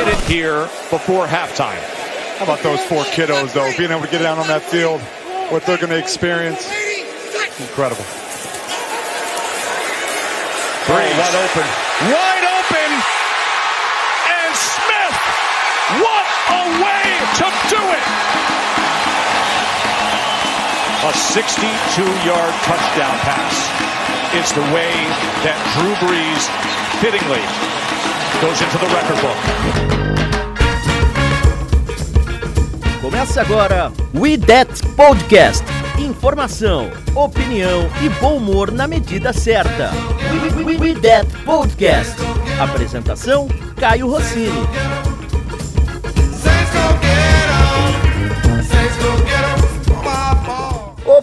Get it here before halftime. How about those four kiddos, though, being able to get down on that field, what they're going to experience? Incredible. Breeze wide open. Wide open. And Smith. What a way to do it. A 62-yard touchdown pass is the way that Drew Brees fittingly goes into the record book. Começa agora We That Podcast. Informação, opinião e bom humor na medida certa. We, we, we That Podcast. Apresentação: Caio Rossini.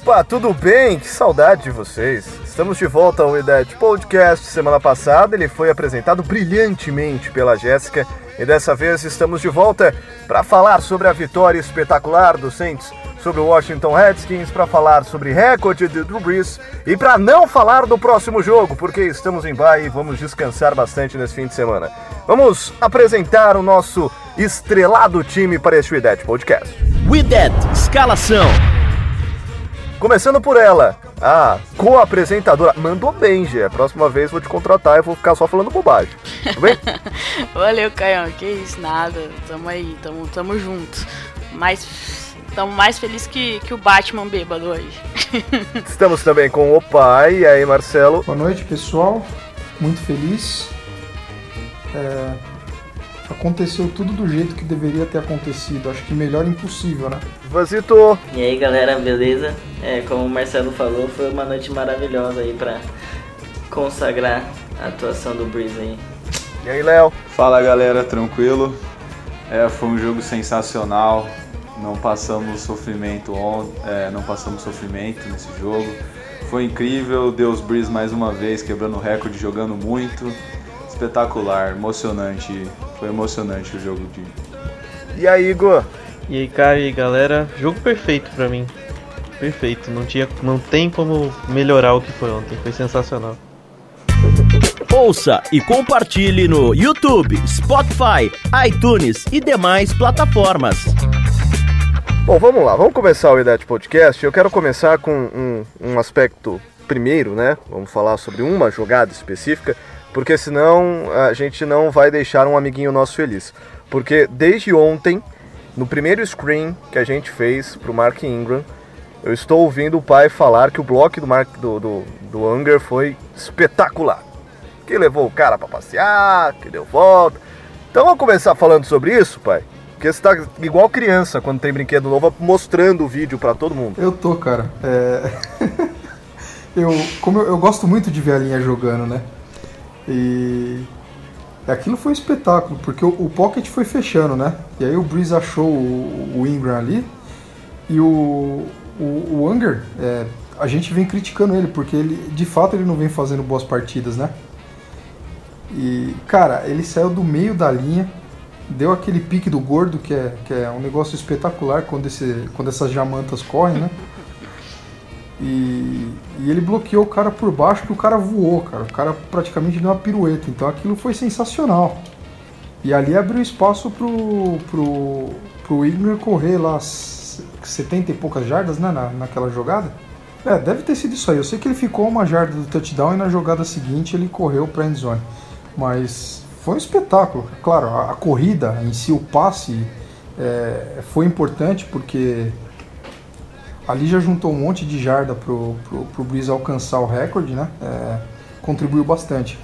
Opa, tudo bem? Que saudade de vocês. Estamos de volta ao Edad Podcast. Semana passada ele foi apresentado brilhantemente pela Jéssica e dessa vez estamos de volta para falar sobre a vitória espetacular do Saints sobre o Washington Redskins, para falar sobre recorde de Drew Brees e para não falar do próximo jogo, porque estamos em bye e vamos descansar bastante nesse fim de semana. Vamos apresentar o nosso estrelado time para este Edad Podcast. We That Escalação. Começando por ela, a co-apresentadora. Mandou bem, Gê. A próxima vez vou te contratar e vou ficar só falando bobagem. Tudo bem? Valeu, Caião. Que isso, nada. Tamo aí, tamo, tamo junto. Mas tamo mais felizes que, que o Batman bêbado hoje. Estamos também com o pai. E aí, Marcelo? Boa noite, pessoal. Muito feliz. É, aconteceu tudo do jeito que deveria ter acontecido. Acho que melhor impossível, né? Vazito. E aí galera, beleza? É, como o Marcelo falou, foi uma noite maravilhosa aí pra consagrar a atuação do Breeze aí. E aí, Léo? Fala galera, tranquilo? É, foi um jogo sensacional. Não passamos sofrimento on, é, não passamos sofrimento nesse jogo. Foi incrível, Deus Breeze mais uma vez quebrando o recorde, jogando muito. Espetacular, emocionante. Foi emocionante o jogo de. E aí, Igor? E aí, cara, e aí, galera, jogo perfeito pra mim. Perfeito, não tinha, não tem como melhorar o que foi ontem, foi sensacional. Ouça e compartilhe no YouTube, Spotify, iTunes e demais plataformas. Bom, vamos lá, vamos começar o Idade Podcast. Eu quero começar com um, um aspecto primeiro, né? Vamos falar sobre uma jogada específica, porque senão a gente não vai deixar um amiguinho nosso feliz. Porque desde ontem, no primeiro screen que a gente fez pro Mark Ingram, eu estou ouvindo o pai falar que o bloco do Mark do, do, do foi espetacular. Que levou o cara para passear, que deu volta. Então vamos começar falando sobre isso, pai? Porque você tá igual criança quando tem brinquedo novo, mostrando o vídeo para todo mundo. Eu tô, cara. É... eu, como eu, eu, gosto muito de ver a linha jogando, né? E aquilo foi um espetáculo, porque o, o pocket foi fechando, né? E aí o Breeze achou o, o Ingram ali e o, o, o é, a gente vem criticando ele, porque ele, de fato ele não vem fazendo boas partidas, né? E, cara, ele saiu do meio da linha, deu aquele pique do gordo, que é, que é um negócio espetacular quando, esse, quando essas jamantas correm, né? E, e, ele bloqueou o cara por baixo que o cara voou, cara. O cara praticamente deu uma pirueta. Então aquilo foi sensacional. E ali abriu espaço pro, pro, pro Igor correr lá 70 e poucas jardas, né? Na, naquela jogada. É, deve ter sido isso aí. Eu sei que ele ficou uma jarda do touchdown e na jogada seguinte ele correu pra endzone. Mas foi um espetáculo. Claro, a, a corrida em si, o passe, é, foi importante porque ali já juntou um monte de jarda pro, pro, pro Breeze alcançar o recorde, né? É, contribuiu bastante.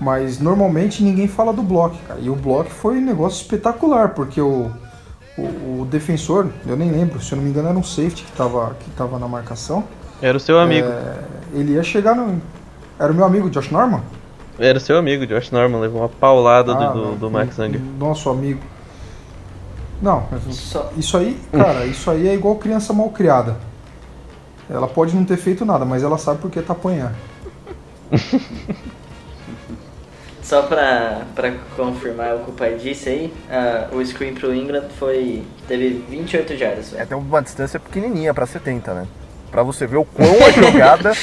Mas normalmente ninguém fala do bloco, cara. E o bloco foi um negócio espetacular, porque o, o, o, defensor, eu nem lembro, se eu não me engano era um safety que estava que tava na marcação. Era o seu amigo. É, ele ia chegar no. Era o meu amigo Josh Norman? Era o seu amigo, Josh Norman, levou uma paulada ah, do, do, do Max Zanger. Nosso amigo. Não, isso aí, cara, isso aí é igual criança mal criada. Ela pode não ter feito nada, mas ela sabe porque tá apanhando. Só pra, pra confirmar o que o pai disse aí, uh, o screen pro England foi. teve 28 jardas. É, tem uma distância pequenininha pra 70, né? Pra você ver o quão a jogada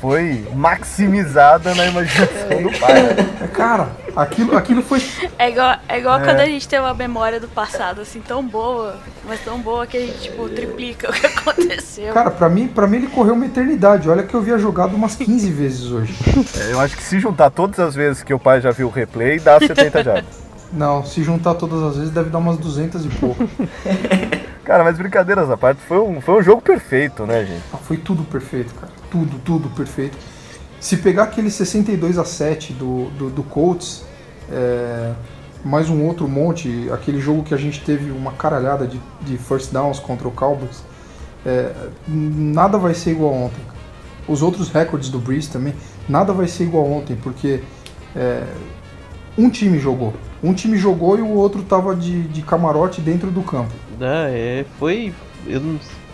foi maximizada na imaginação do pai. Né? Cara, aquilo, aquilo foi. É igual, é igual é. quando a gente tem uma memória do passado, assim, tão boa, mas tão boa que a gente, tipo, triplica o que aconteceu. Cara, pra mim, pra mim ele correu uma eternidade. Olha que eu vi a jogada umas 15 vezes hoje. É, eu acho que se juntar todas as vezes que o pai já viu o replay, dá 70 já. Não, se juntar todas as vezes deve dar umas 200 e pouco. Cara, mas brincadeiras à parte, foi um, foi um jogo perfeito, né, gente? Ah, foi tudo perfeito, cara. Tudo, tudo perfeito. Se pegar aquele 62 a 7 do, do, do Colts, é, mais um outro monte, aquele jogo que a gente teve uma caralhada de, de first downs contra o Cowboys, é, nada vai ser igual ontem. Os outros recordes do Breeze também, nada vai ser igual ontem, porque é, um time jogou. Um time jogou e o outro tava de, de camarote dentro do campo. Ah, é, foi. Eu,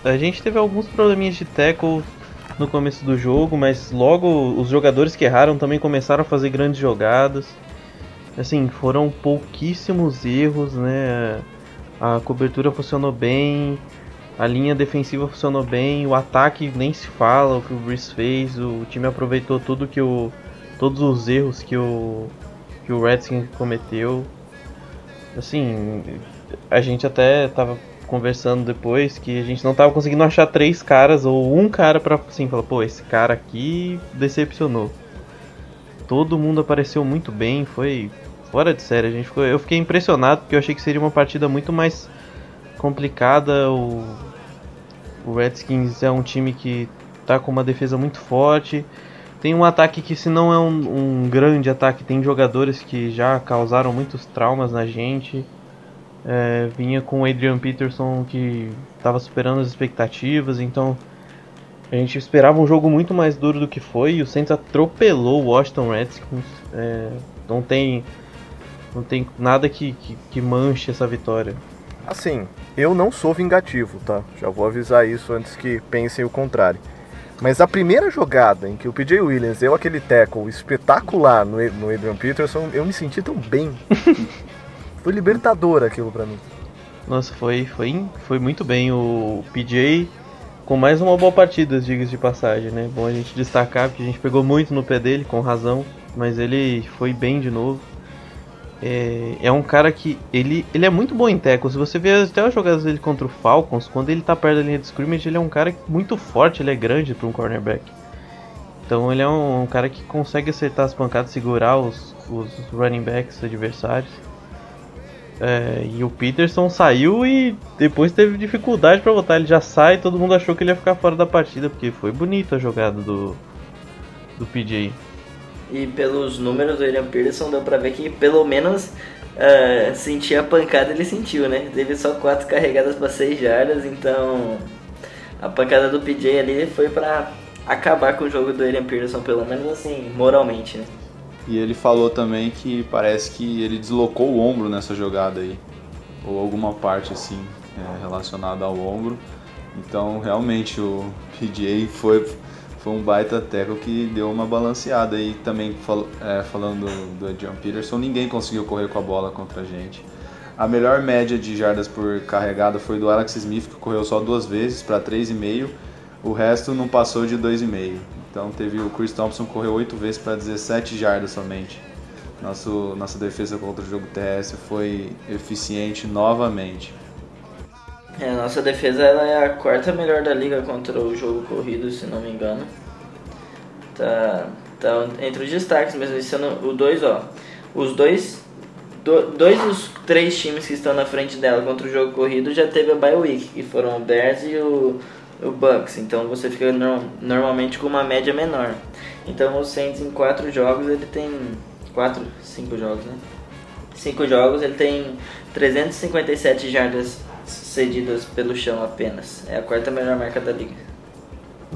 a gente teve alguns probleminhas de tackle no começo do jogo, mas logo os jogadores que erraram também começaram a fazer grandes jogadas. Assim, foram pouquíssimos erros, né? A cobertura funcionou bem, a linha defensiva funcionou bem, o ataque nem se fala o que o Brice fez, o time aproveitou tudo que o todos os erros que o que o Redskins cometeu. Assim, a gente até tava conversando depois que a gente não tava conseguindo achar três caras ou um cara pra assim, falar, pô, esse cara aqui decepcionou. Todo mundo apareceu muito bem, foi fora de série. A gente ficou, eu fiquei impressionado porque eu achei que seria uma partida muito mais complicada. O, o Redskins é um time que tá com uma defesa muito forte. Tem um ataque que, se não é um, um grande ataque, tem jogadores que já causaram muitos traumas na gente. É, vinha com o Adrian Peterson que estava superando as expectativas, então a gente esperava um jogo muito mais duro do que foi. E o Saints atropelou o Washington Redskins. É, não tem não tem nada que, que, que, manche essa vitória. Assim, eu não sou vingativo, tá? Já vou avisar isso antes que pensem o contrário. Mas a primeira jogada em que o PJ Williams deu aquele tackle espetacular no, no Adrian Peterson, eu me senti tão bem. Foi libertador aquilo para mim. Nossa, foi, foi, foi muito bem. O PJ com mais uma boa partida, diga de passagem, né? Bom a gente destacar, porque a gente pegou muito no pé dele, com razão, mas ele foi bem de novo. É, é um cara que ele, ele é muito bom em tackle. Se você ver até as jogadas dele contra o Falcons, quando ele tá perto da linha de scrimmage, ele é um cara muito forte, ele é grande para um cornerback. Então ele é um, um, cara que consegue acertar as pancadas, segurar os, os running backs adversários. É, e o Peterson saiu e depois teve dificuldade para botar. Ele já sai, todo mundo achou que ele ia ficar fora da partida, porque foi bonita a jogada do, do PJ. E pelos números do William Peterson deu pra ver que pelo menos uh, sentir a pancada ele sentiu, né? Teve só quatro carregadas para 6 jardas, então a pancada do PJ ali foi para acabar com o jogo do William Peterson, pelo menos assim, moralmente, né? E ele falou também que parece que ele deslocou o ombro nessa jogada aí, ou alguma parte assim é, relacionada ao ombro. Então realmente o PJ foi, foi um baita teco que deu uma balanceada e também fal, é, falando do, John Peterson, ninguém conseguiu correr com a bola contra a gente. A melhor média de jardas por carregada foi do Alex Smith, que correu só duas vezes para 3,5. O resto não passou de 2,5. Então teve o Chris Thompson correu 8 vezes para 17 jardas somente. Nosso, nossa defesa contra o jogo terrestre foi eficiente novamente. É, nossa defesa ela é a quarta melhor da liga contra o jogo corrido, se não me engano. Tá, tá entre os destaques mesmo, sendo o dois, ó. Os dois, do, dois dos três times que estão na frente dela contra o jogo corrido já teve a bye week, que foram o Bears e o o Bucks, então você fica no, normalmente com uma média menor. Então o Saints em quatro jogos ele tem quatro, cinco jogos, né? Cinco jogos ele tem 357 jardas cedidas pelo chão apenas. É a quarta melhor marca da liga.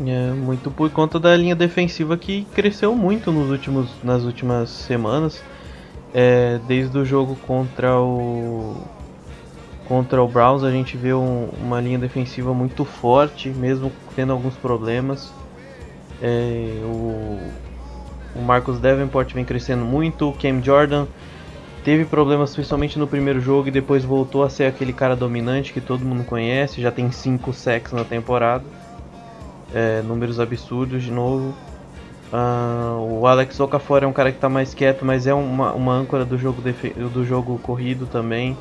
É, muito por conta da linha defensiva que cresceu muito nos últimos, nas últimas semanas. É, desde o jogo contra o Contra o Browns a gente vê um, uma linha defensiva muito forte, mesmo tendo alguns problemas. É, o, o Marcus Davenport vem crescendo muito, o Cam Jordan teve problemas principalmente no primeiro jogo e depois voltou a ser aquele cara dominante que todo mundo conhece, já tem 5 sacks na temporada. É, números absurdos de novo. Uh, o Alex Okafor é um cara que está mais quieto, mas é uma, uma âncora do jogo, do jogo corrido também,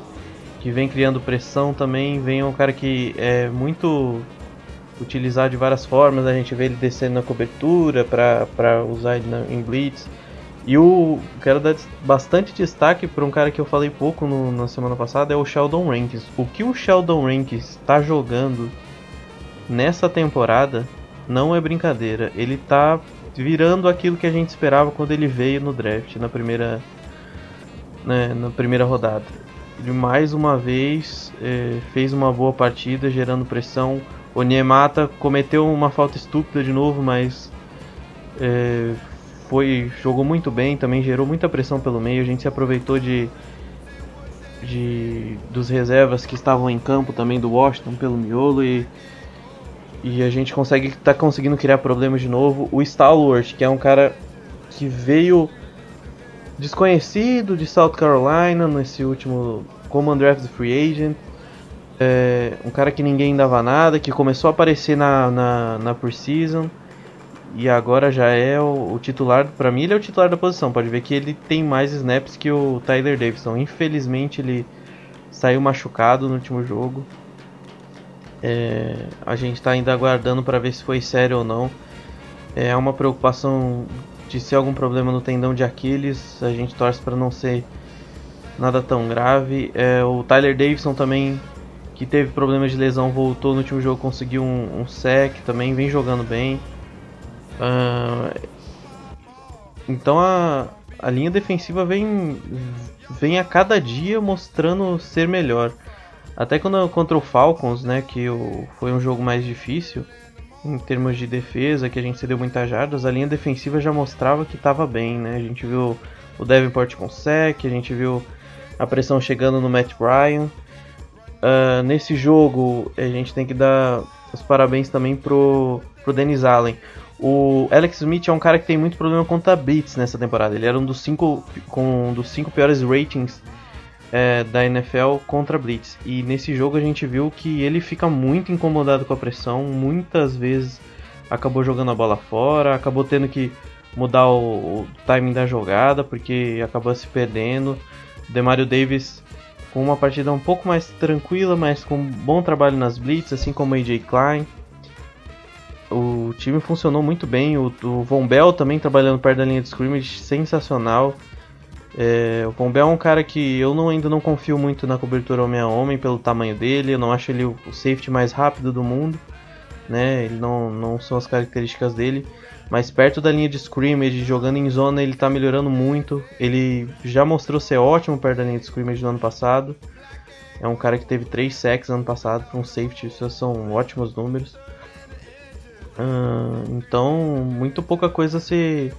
que vem criando pressão também. Vem um cara que é muito utilizado de várias formas, a gente vê ele descendo na cobertura para usar ele na, em blitz. E o quero dar bastante destaque para um cara que eu falei pouco no, na semana passada é o Sheldon Rankins. O que o Sheldon Rankins está jogando nessa temporada não é brincadeira. Ele está virando aquilo que a gente esperava quando ele veio no draft na primeira né, na primeira rodada. Ele mais uma vez é, fez uma boa partida, gerando pressão. O Niemata cometeu uma falta estúpida de novo, mas é, foi jogou muito bem, também gerou muita pressão pelo meio. A gente se aproveitou de, de dos reservas que estavam em campo também do Washington pelo miolo e e a gente consegue tá conseguindo criar problemas de novo. O Stalwart, que é um cara que veio desconhecido de South Carolina nesse último como undrafted free agent. É, um cara que ninguém dava nada, que começou a aparecer na, na, na preseason e agora já é o, o titular. Para mim, ele é o titular da posição. Pode ver que ele tem mais snaps que o Tyler Davidson. Infelizmente, ele saiu machucado no último jogo. É, a gente está ainda aguardando para ver se foi sério ou não. É uma preocupação de ser algum problema no tendão de Aquiles. A gente torce para não ser nada tão grave. É, o Tyler Davidson também, que teve problemas de lesão, voltou no último jogo, conseguiu um, um sec, também vem jogando bem. Uh, então a, a linha defensiva vem, vem a cada dia mostrando ser melhor. Até quando contra o Falcons, né, que o, foi um jogo mais difícil em termos de defesa, que a gente cedeu muitas jardas, a linha defensiva já mostrava que estava bem, né? A gente viu o Davenport com sec, a gente viu a pressão chegando no Matt Bryan. Uh, nesse jogo, a gente tem que dar os parabéns também pro, pro Dennis Allen. O Alex Smith é um cara que tem muito problema contra blitz nessa temporada. Ele era um dos cinco, com um dos cinco piores ratings é, da NFL contra blitz. E nesse jogo a gente viu que ele fica muito incomodado com a pressão. Muitas vezes acabou jogando a bola fora, acabou tendo que mudar o, o timing da jogada porque acabou se perdendo. Demario Davis com uma partida um pouco mais tranquila, mas com bom trabalho nas blitz, assim como AJ Klein o time funcionou muito bem. O, o Von Bell também trabalhando perto da linha de scrimmage, sensacional. É, o Von Bell é um cara que eu não, ainda não confio muito na cobertura homem a homem pelo tamanho dele. Eu não acho ele o, o safety mais rápido do mundo. Né? Ele não, não são as características dele. Mas perto da linha de scrimmage, jogando em zona, ele está melhorando muito. Ele já mostrou ser ótimo perto da linha de scrimmage no ano passado. É um cara que teve 3 sacks no ano passado para um safety, isso são ótimos números. Então, muito pouca coisa a se,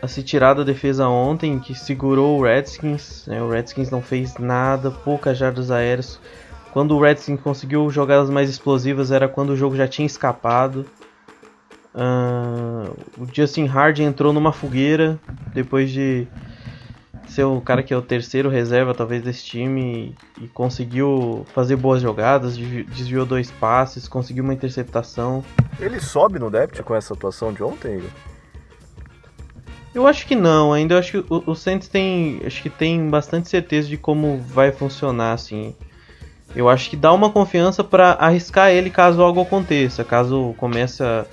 a se tirar da defesa ontem, que segurou o Redskins. Né? O Redskins não fez nada, poucas jardas aéreas. Quando o Redskins conseguiu jogadas mais explosivas era quando o jogo já tinha escapado. Uh, o Justin Hardy entrou numa fogueira depois de ser o cara que é o terceiro reserva talvez desse time e, e conseguiu fazer boas jogadas, desviou dois passes, conseguiu uma interceptação. Ele sobe no depth com essa atuação de ontem? Eu acho que não, ainda eu acho que o, o Saints tem, acho que tem bastante certeza de como vai funcionar assim. Eu acho que dá uma confiança para arriscar ele caso algo aconteça, caso começa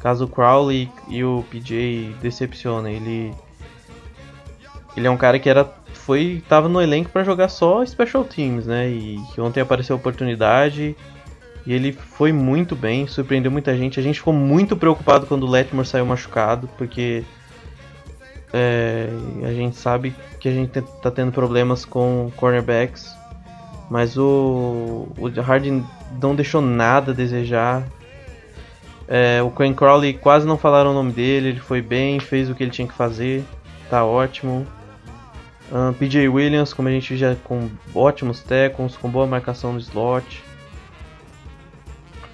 caso o Crowley e o PJ decepcionem, ele ele é um cara que era foi tava no elenco para jogar só special teams, né? E ontem apareceu a oportunidade e ele foi muito bem, surpreendeu muita gente. A gente ficou muito preocupado quando o Letmore saiu machucado, porque é, a gente sabe que a gente tá tendo problemas com cornerbacks, mas o, o Harden não deixou nada a desejar. É, o Quinn Crowley quase não falaram o nome dele, ele foi bem, fez o que ele tinha que fazer, tá ótimo. Uh, PJ Williams, como a gente já com ótimos tackles, com boa marcação no slot.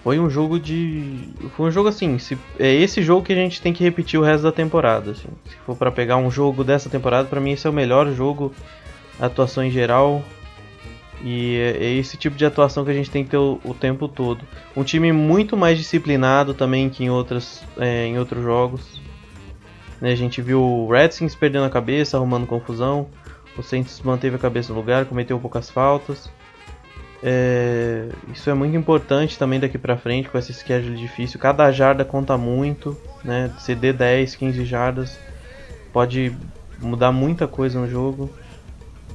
foi um jogo de. Foi um jogo assim. Se, é esse jogo que a gente tem que repetir o resto da temporada. Assim. Se for para pegar um jogo dessa temporada, para mim esse é o melhor jogo. Atuação em geral. E é, é esse tipo de atuação que a gente tem que ter o, o tempo todo. Um time muito mais disciplinado também que em, outras, é, em outros jogos. Né, a gente viu o Redskins perdendo a cabeça, arrumando confusão. O Saints manteve a cabeça no lugar, cometeu poucas faltas. É, isso é muito importante também daqui pra frente com esse schedule difícil. Cada jarda conta muito, né? CD 10, 15 jardas pode mudar muita coisa no jogo.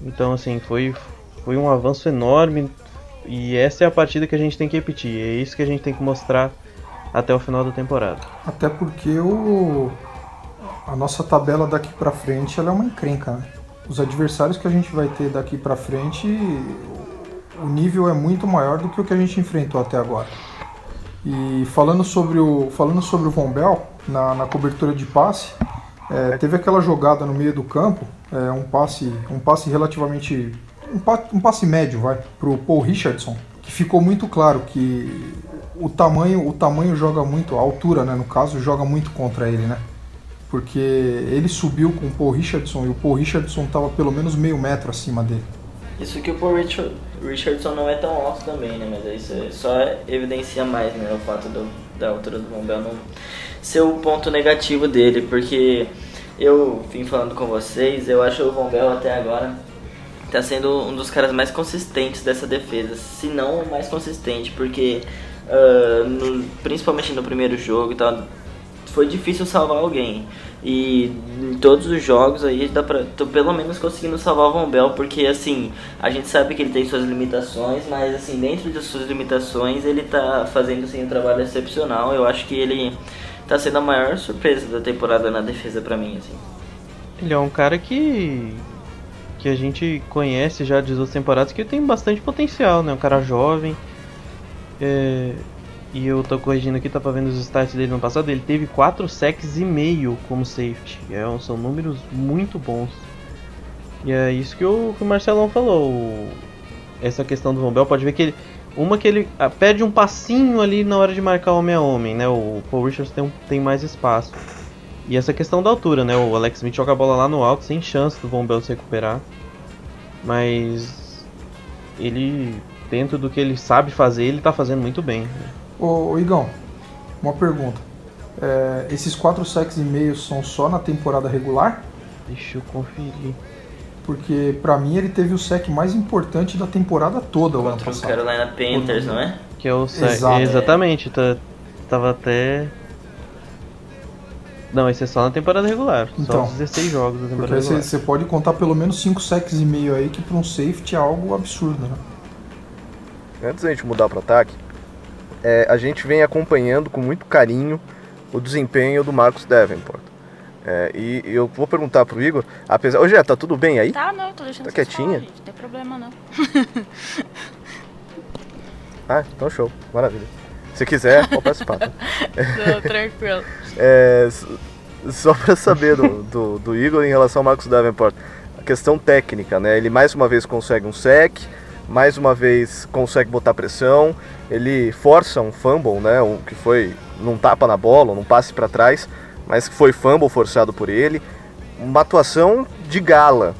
Então, assim, foi, foi um avanço enorme e essa é a partida que a gente tem que repetir. É isso que a gente tem que mostrar até o final da temporada. Até porque o, a nossa tabela daqui pra frente ela é uma encrenca, né? Os adversários que a gente vai ter daqui pra frente, o nível é muito maior do que o que a gente enfrentou até agora. E falando sobre o, falando sobre o Von Bell, na, na cobertura de passe, é, teve aquela jogada no meio do campo, é, um passe um passe relativamente. Um, pa, um passe médio, vai, pro Paul Richardson, que ficou muito claro que o tamanho, o tamanho joga muito, a altura, né, no caso, joga muito contra ele, né? Porque ele subiu com o Paul Richardson e o Paul Richardson estava pelo menos meio metro acima dele. Isso que o Paul Richard, Richardson não é tão alto também, né? Mas isso só evidencia mais, né? O fato do, da altura do Von Bell não ser o ponto negativo dele, porque eu vim falando com vocês, eu acho o Von Bell até agora tá sendo um dos caras mais consistentes dessa defesa, se não o mais consistente, porque uh, no, principalmente no primeiro jogo tá, foi difícil salvar alguém. E em todos os jogos aí dá pra. tô pelo menos conseguindo salvar o Von Bell, porque assim, a gente sabe que ele tem suas limitações, mas assim, dentro de suas limitações ele tá fazendo assim, um trabalho excepcional. Eu acho que ele tá sendo a maior surpresa da temporada na defesa para mim, assim. Ele é um cara que que a gente conhece já de outras temporadas que tem bastante potencial, né? Um cara jovem. É, e eu tô corrigindo aqui, tá vendo os stats dele no passado. Ele teve 4 sacks e meio como safety. É, são números muito bons. E é isso que o, que o Marcelão falou. Essa questão do Von Bell, pode ver que ele. Uma que ele ah, perde um passinho ali na hora de marcar homem a homem, né? O Paul Richards tem, tem mais espaço. E essa questão da altura, né? O Alex Smith joga a bola lá no alto sem chance do Von Bell se recuperar. Mas ele, dentro do que ele sabe fazer, ele tá fazendo muito bem. Ô, ô Igão, uma pergunta. É, esses 4 sacks e meio são só na temporada regular? Deixa eu conferir. Porque pra mim ele teve o sec mais importante da temporada toda o ano Contra o passado. Carolina Panthers, não é? Que é o sec. Exato. Exatamente, tá, tava até. Não, esse é só na temporada regular. só Então, os 16 jogos da temporada regular. você pode contar pelo menos 5 sacks e meio aí, que pra um safety é algo absurdo, né? Antes da gente mudar para ataque, é, a gente vem acompanhando com muito carinho o desempenho do Marcos Davenport. É, e eu vou perguntar pro Igor, apesar. Ô, Jé, tá tudo bem aí? Tá, não, tô deixando Tá quietinha? falar, gente, Não tem problema não. Ah, então show, maravilha. Se quiser, pode participar. tá? Não, tranquilo. É, só para saber do, do, do Igor em relação ao Marcos Davenport, a questão técnica, né? Ele mais uma vez consegue um sec, mais uma vez consegue botar pressão, ele força um fumble, né? Um, que foi num tapa na bola, num passe para trás, mas foi fumble forçado por ele. Uma atuação de gala.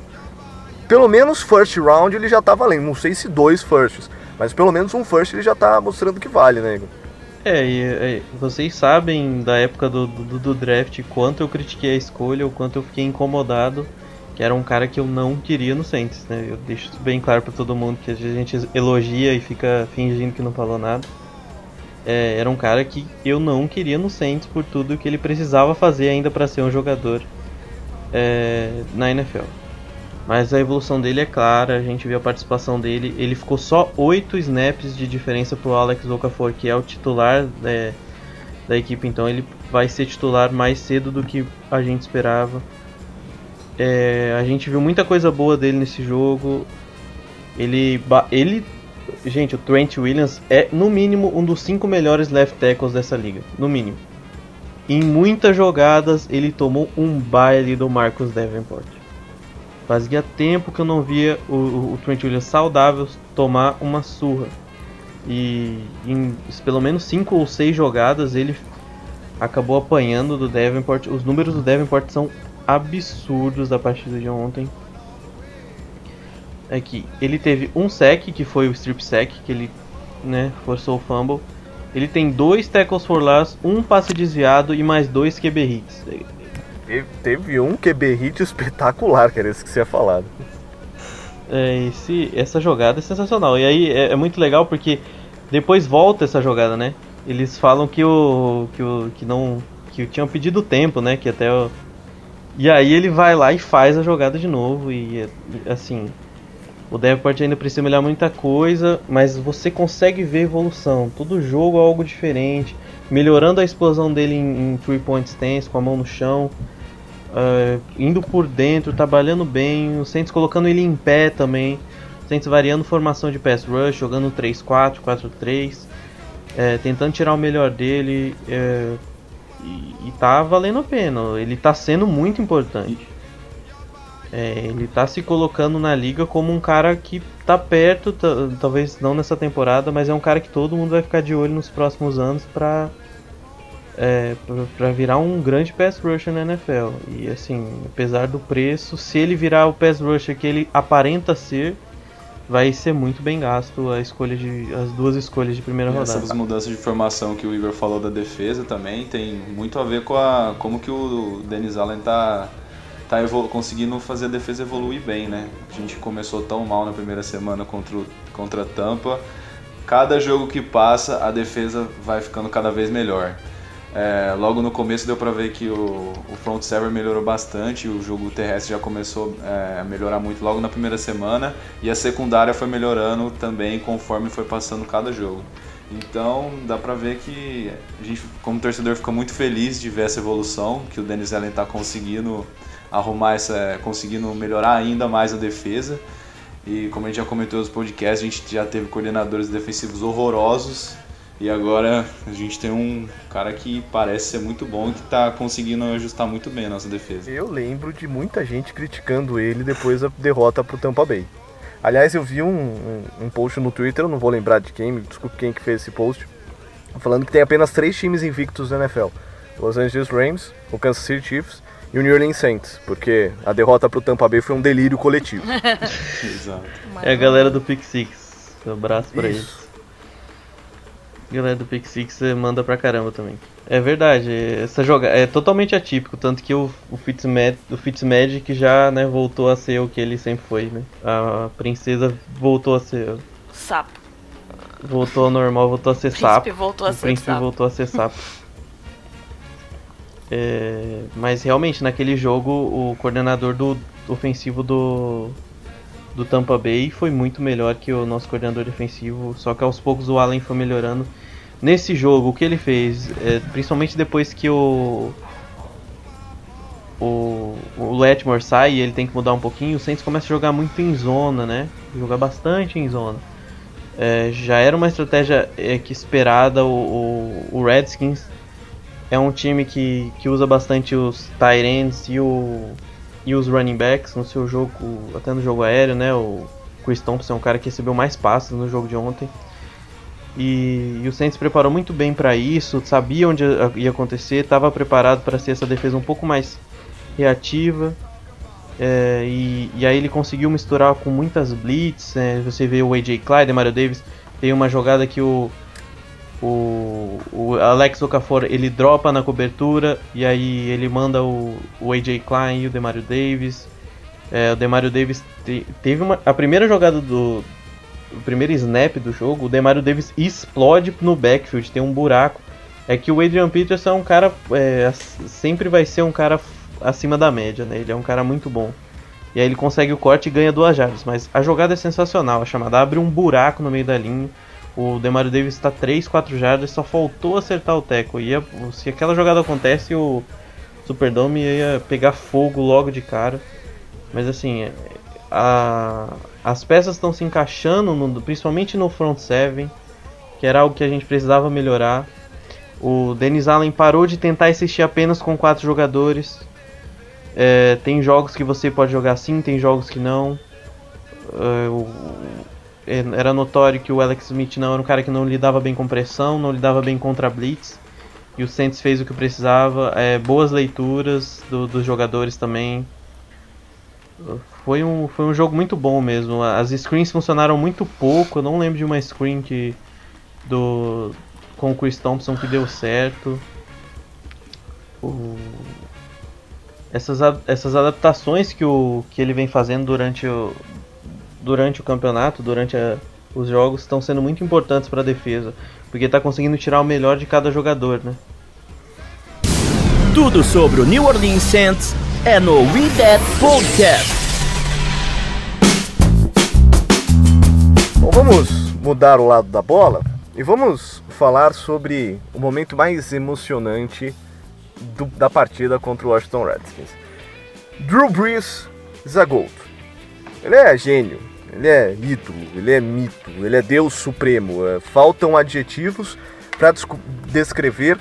Pelo menos first round ele já tá valendo, não sei se dois firsts, mas pelo menos um first ele já tá mostrando que vale, né, Igor? É, e, é, vocês sabem da época do, do, do draft quanto eu critiquei a escolha, o quanto eu fiquei incomodado, que era um cara que eu não queria no Saints, né? Eu deixo isso bem claro pra todo mundo que a gente elogia e fica fingindo que não falou nada. É, era um cara que eu não queria no Saints por tudo que ele precisava fazer ainda pra ser um jogador é, na NFL. Mas a evolução dele é clara, a gente viu a participação dele. Ele ficou só 8 snaps de diferença pro Alex Okafor, que é o titular né, da equipe, então ele vai ser titular mais cedo do que a gente esperava. É, a gente viu muita coisa boa dele nesse jogo. Ele, ele, gente, o Trent Williams é no mínimo um dos cinco melhores left tackles dessa liga, no mínimo. Em muitas jogadas ele tomou um baile do Marcus Davenport. Fazia tempo que eu não via o, o, Trent Williams saudável tomar uma surra. E em pelo menos 5 ou 6 jogadas ele acabou apanhando do Davenport. Os números do Davenport são absurdos da partida de ontem. É que ele teve um sec, que foi o strip sec, que ele né, forçou o fumble. Ele tem dois tackles for loss, um passe desviado e mais dois QB hits. Teve um QB hit espetacular, que era esse que você ia falar. É, esse, essa jogada é sensacional. E aí é, é, muito legal porque depois volta essa jogada, né? Eles falam que o. que o. que não. que tinham pedido tempo, né? Que até o. E aí ele vai lá e faz a jogada de novo. E assim. O Davenport ainda precisa melhorar muita coisa, mas você consegue ver evolução. Todo jogo é algo diferente. Melhorando a explosão dele em, em three point stance, com a mão no chão. Uh, indo por dentro, trabalhando bem. O Saints colocando ele em pé também. O Saints variando formação de pass rush, jogando 3-4, 4-3. É, tentando tirar o melhor dele. É, e, e tá valendo a pena. Ele tá sendo muito importante. É, ele tá se colocando na liga como um cara que tá perto, talvez não nessa temporada, mas é um cara que todo mundo vai ficar de olho nos próximos anos pra, é, pra virar um grande pass rusher na NFL. E assim, apesar do preço, se ele virar o pass rusher que ele aparenta ser, vai ser muito bem gasto a escolha de as duas escolhas de primeira e rodada. Essas mudanças de formação que o Igor falou da defesa também tem muito a ver com a como que o Dennis Allen tá tá conseguindo fazer a defesa evoluir bem, né? A gente começou tão mal na primeira semana contra, o, contra a Tampa. Cada jogo que passa, a defesa vai ficando cada vez melhor. É, logo no começo deu para ver que o, o, front seven melhorou bastante, o jogo terrestre já começou é, a melhorar muito logo na primeira semana e a secundária foi melhorando também conforme foi passando cada jogo. Então dá pra ver que a gente, como torcedor, fica muito feliz de ver essa evolução que o Dennis Allen está conseguindo arrumar essa, conseguindo melhorar ainda mais a defesa. E como a gente já comentou nos podcasts, a gente já teve coordenadores defensivos horrorosos e agora a gente tem um cara que parece ser muito bom e que está conseguindo ajustar muito bem a nossa defesa. Eu lembro de muita gente criticando ele depois da derrota pro Tampa Bay. Aliás, eu vi um, um, um post no Twitter, eu não vou lembrar de quem, me desculpe quem que fez esse post, falando que tem apenas três times invictos na NFL. Los Angeles Rams, o Kansas City Chiefs e o New Orleans Saints, porque a derrota pro Tampa Bay foi um delírio coletivo. Exato. É a galera do Pick Six. Um abraço pra Isso. eles. Galera do Pick Six manda pra caramba também. É verdade, essa jogada é totalmente atípico, tanto que o, o, Fitzmag, o Fitzmagic já né, voltou a ser o que ele sempre foi, né? A princesa voltou a ser. Sapo. Voltou ao normal, voltou a ser o sapo. Voltou a o ser príncipe sapo. voltou a ser sapo. É, mas realmente naquele jogo o coordenador do ofensivo do, do Tampa Bay foi muito melhor que o nosso coordenador defensivo, só que aos poucos o Allen foi melhorando. Nesse jogo, o que ele fez, é, principalmente depois que o o, o Letmore sai e ele tem que mudar um pouquinho, o Saints começa a jogar muito em zona, né? Jogar bastante em zona. É, já era uma estratégia é, que esperada o, o, o Redskins é um time que, que usa bastante os ends e, o, e os running backs no seu jogo, até no jogo aéreo, né? O Chris Thompson é um cara que recebeu mais passes no jogo de ontem. E, e o Saints preparou muito bem para isso, sabia onde ia acontecer, estava preparado para ser essa defesa um pouco mais reativa. É, e, e, aí ele conseguiu misturar com muitas blitz. É, você vê o AJ Clyde, Mario Davis, tem uma jogada que o o, o Alex Okafor ele dropa na cobertura e aí ele manda o, o AJ Klein e o Demario Davis. É, o Demario Davis te, teve uma a primeira jogada do o primeiro snap do jogo, o Demario Davis explode no backfield, tem um buraco. É que o Adrian Peterson é um cara é, sempre vai ser um cara acima da média, né? Ele é um cara muito bom. E aí ele consegue o corte e ganha duas jardas, mas a jogada é sensacional, a chamada abre um buraco no meio da linha o Demario Davis está 3, 4 jardas, só faltou acertar o teco. Ia, se aquela jogada acontece, o Superdome ia pegar fogo logo de cara. Mas assim, a, as peças estão se encaixando, no, principalmente no front seven, que era algo que a gente precisava melhorar. O Dennis Allen parou de tentar assistir apenas com quatro jogadores. É, tem jogos que você pode jogar assim, tem jogos que não. É, o, era notório que o Alex Smith não era um cara que não lidava bem com pressão, não lidava bem contra blitz. E o Saints fez o que precisava. É, boas leituras do, dos jogadores também. Foi um, foi um jogo muito bom mesmo. As screens funcionaram muito pouco. Eu não lembro de uma screen que do com o Chris Thompson que deu certo. O, essas, essas adaptações que, o, que ele vem fazendo durante o, durante o campeonato, durante a, os jogos, estão sendo muito importantes para a defesa, porque está conseguindo tirar o melhor de cada jogador, né? Tudo sobre o New Orleans Saints é no We That Podcast. Bom, vamos mudar o lado da bola e vamos falar sobre o momento mais emocionante do, da partida contra o Washington Redskins. Drew Brees Zagold. Ele é gênio, ele é ídolo, ele é mito, ele é Deus Supremo. É, faltam adjetivos para descrever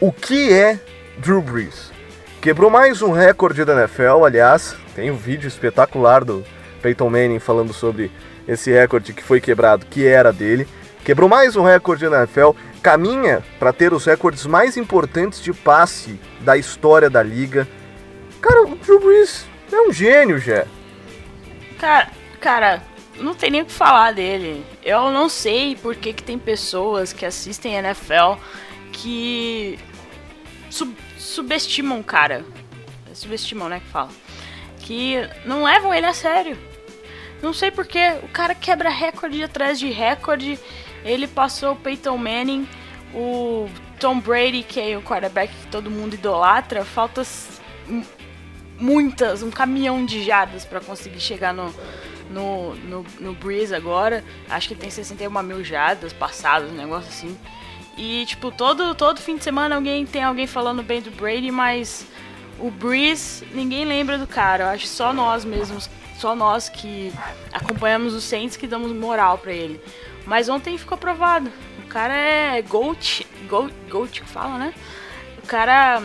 o que é Drew Brees. Quebrou mais um recorde da NFL, aliás, tem um vídeo espetacular do Peyton Manning falando sobre esse recorde que foi quebrado, que era dele. Quebrou mais um recorde da NFL, caminha para ter os recordes mais importantes de passe da história da liga. Cara, o Drew Brees é um gênio, já. Cara, cara, não tem nem o que falar dele. Eu não sei por que, que tem pessoas que assistem NFL que sub subestimam o cara. Subestimam, né? Que fala. Que não levam ele a sério. Não sei porque o cara quebra recorde atrás de recorde. Ele passou o Peyton Manning, o Tom Brady, que é o quarterback que todo mundo idolatra. Falta muitas, um caminhão de jardas para conseguir chegar no, no, no, no Breeze agora. Acho que ele tem 61 mil jardas passadas, um negócio assim. E, tipo, todo, todo fim de semana alguém tem alguém falando bem do Brady, mas o Breeze, ninguém lembra do cara. Eu acho só nós mesmos, só nós que acompanhamos os Saints que damos moral para ele. Mas ontem ficou provado. O cara é GOAT, GOAT, GOAT que fala, né? O cara...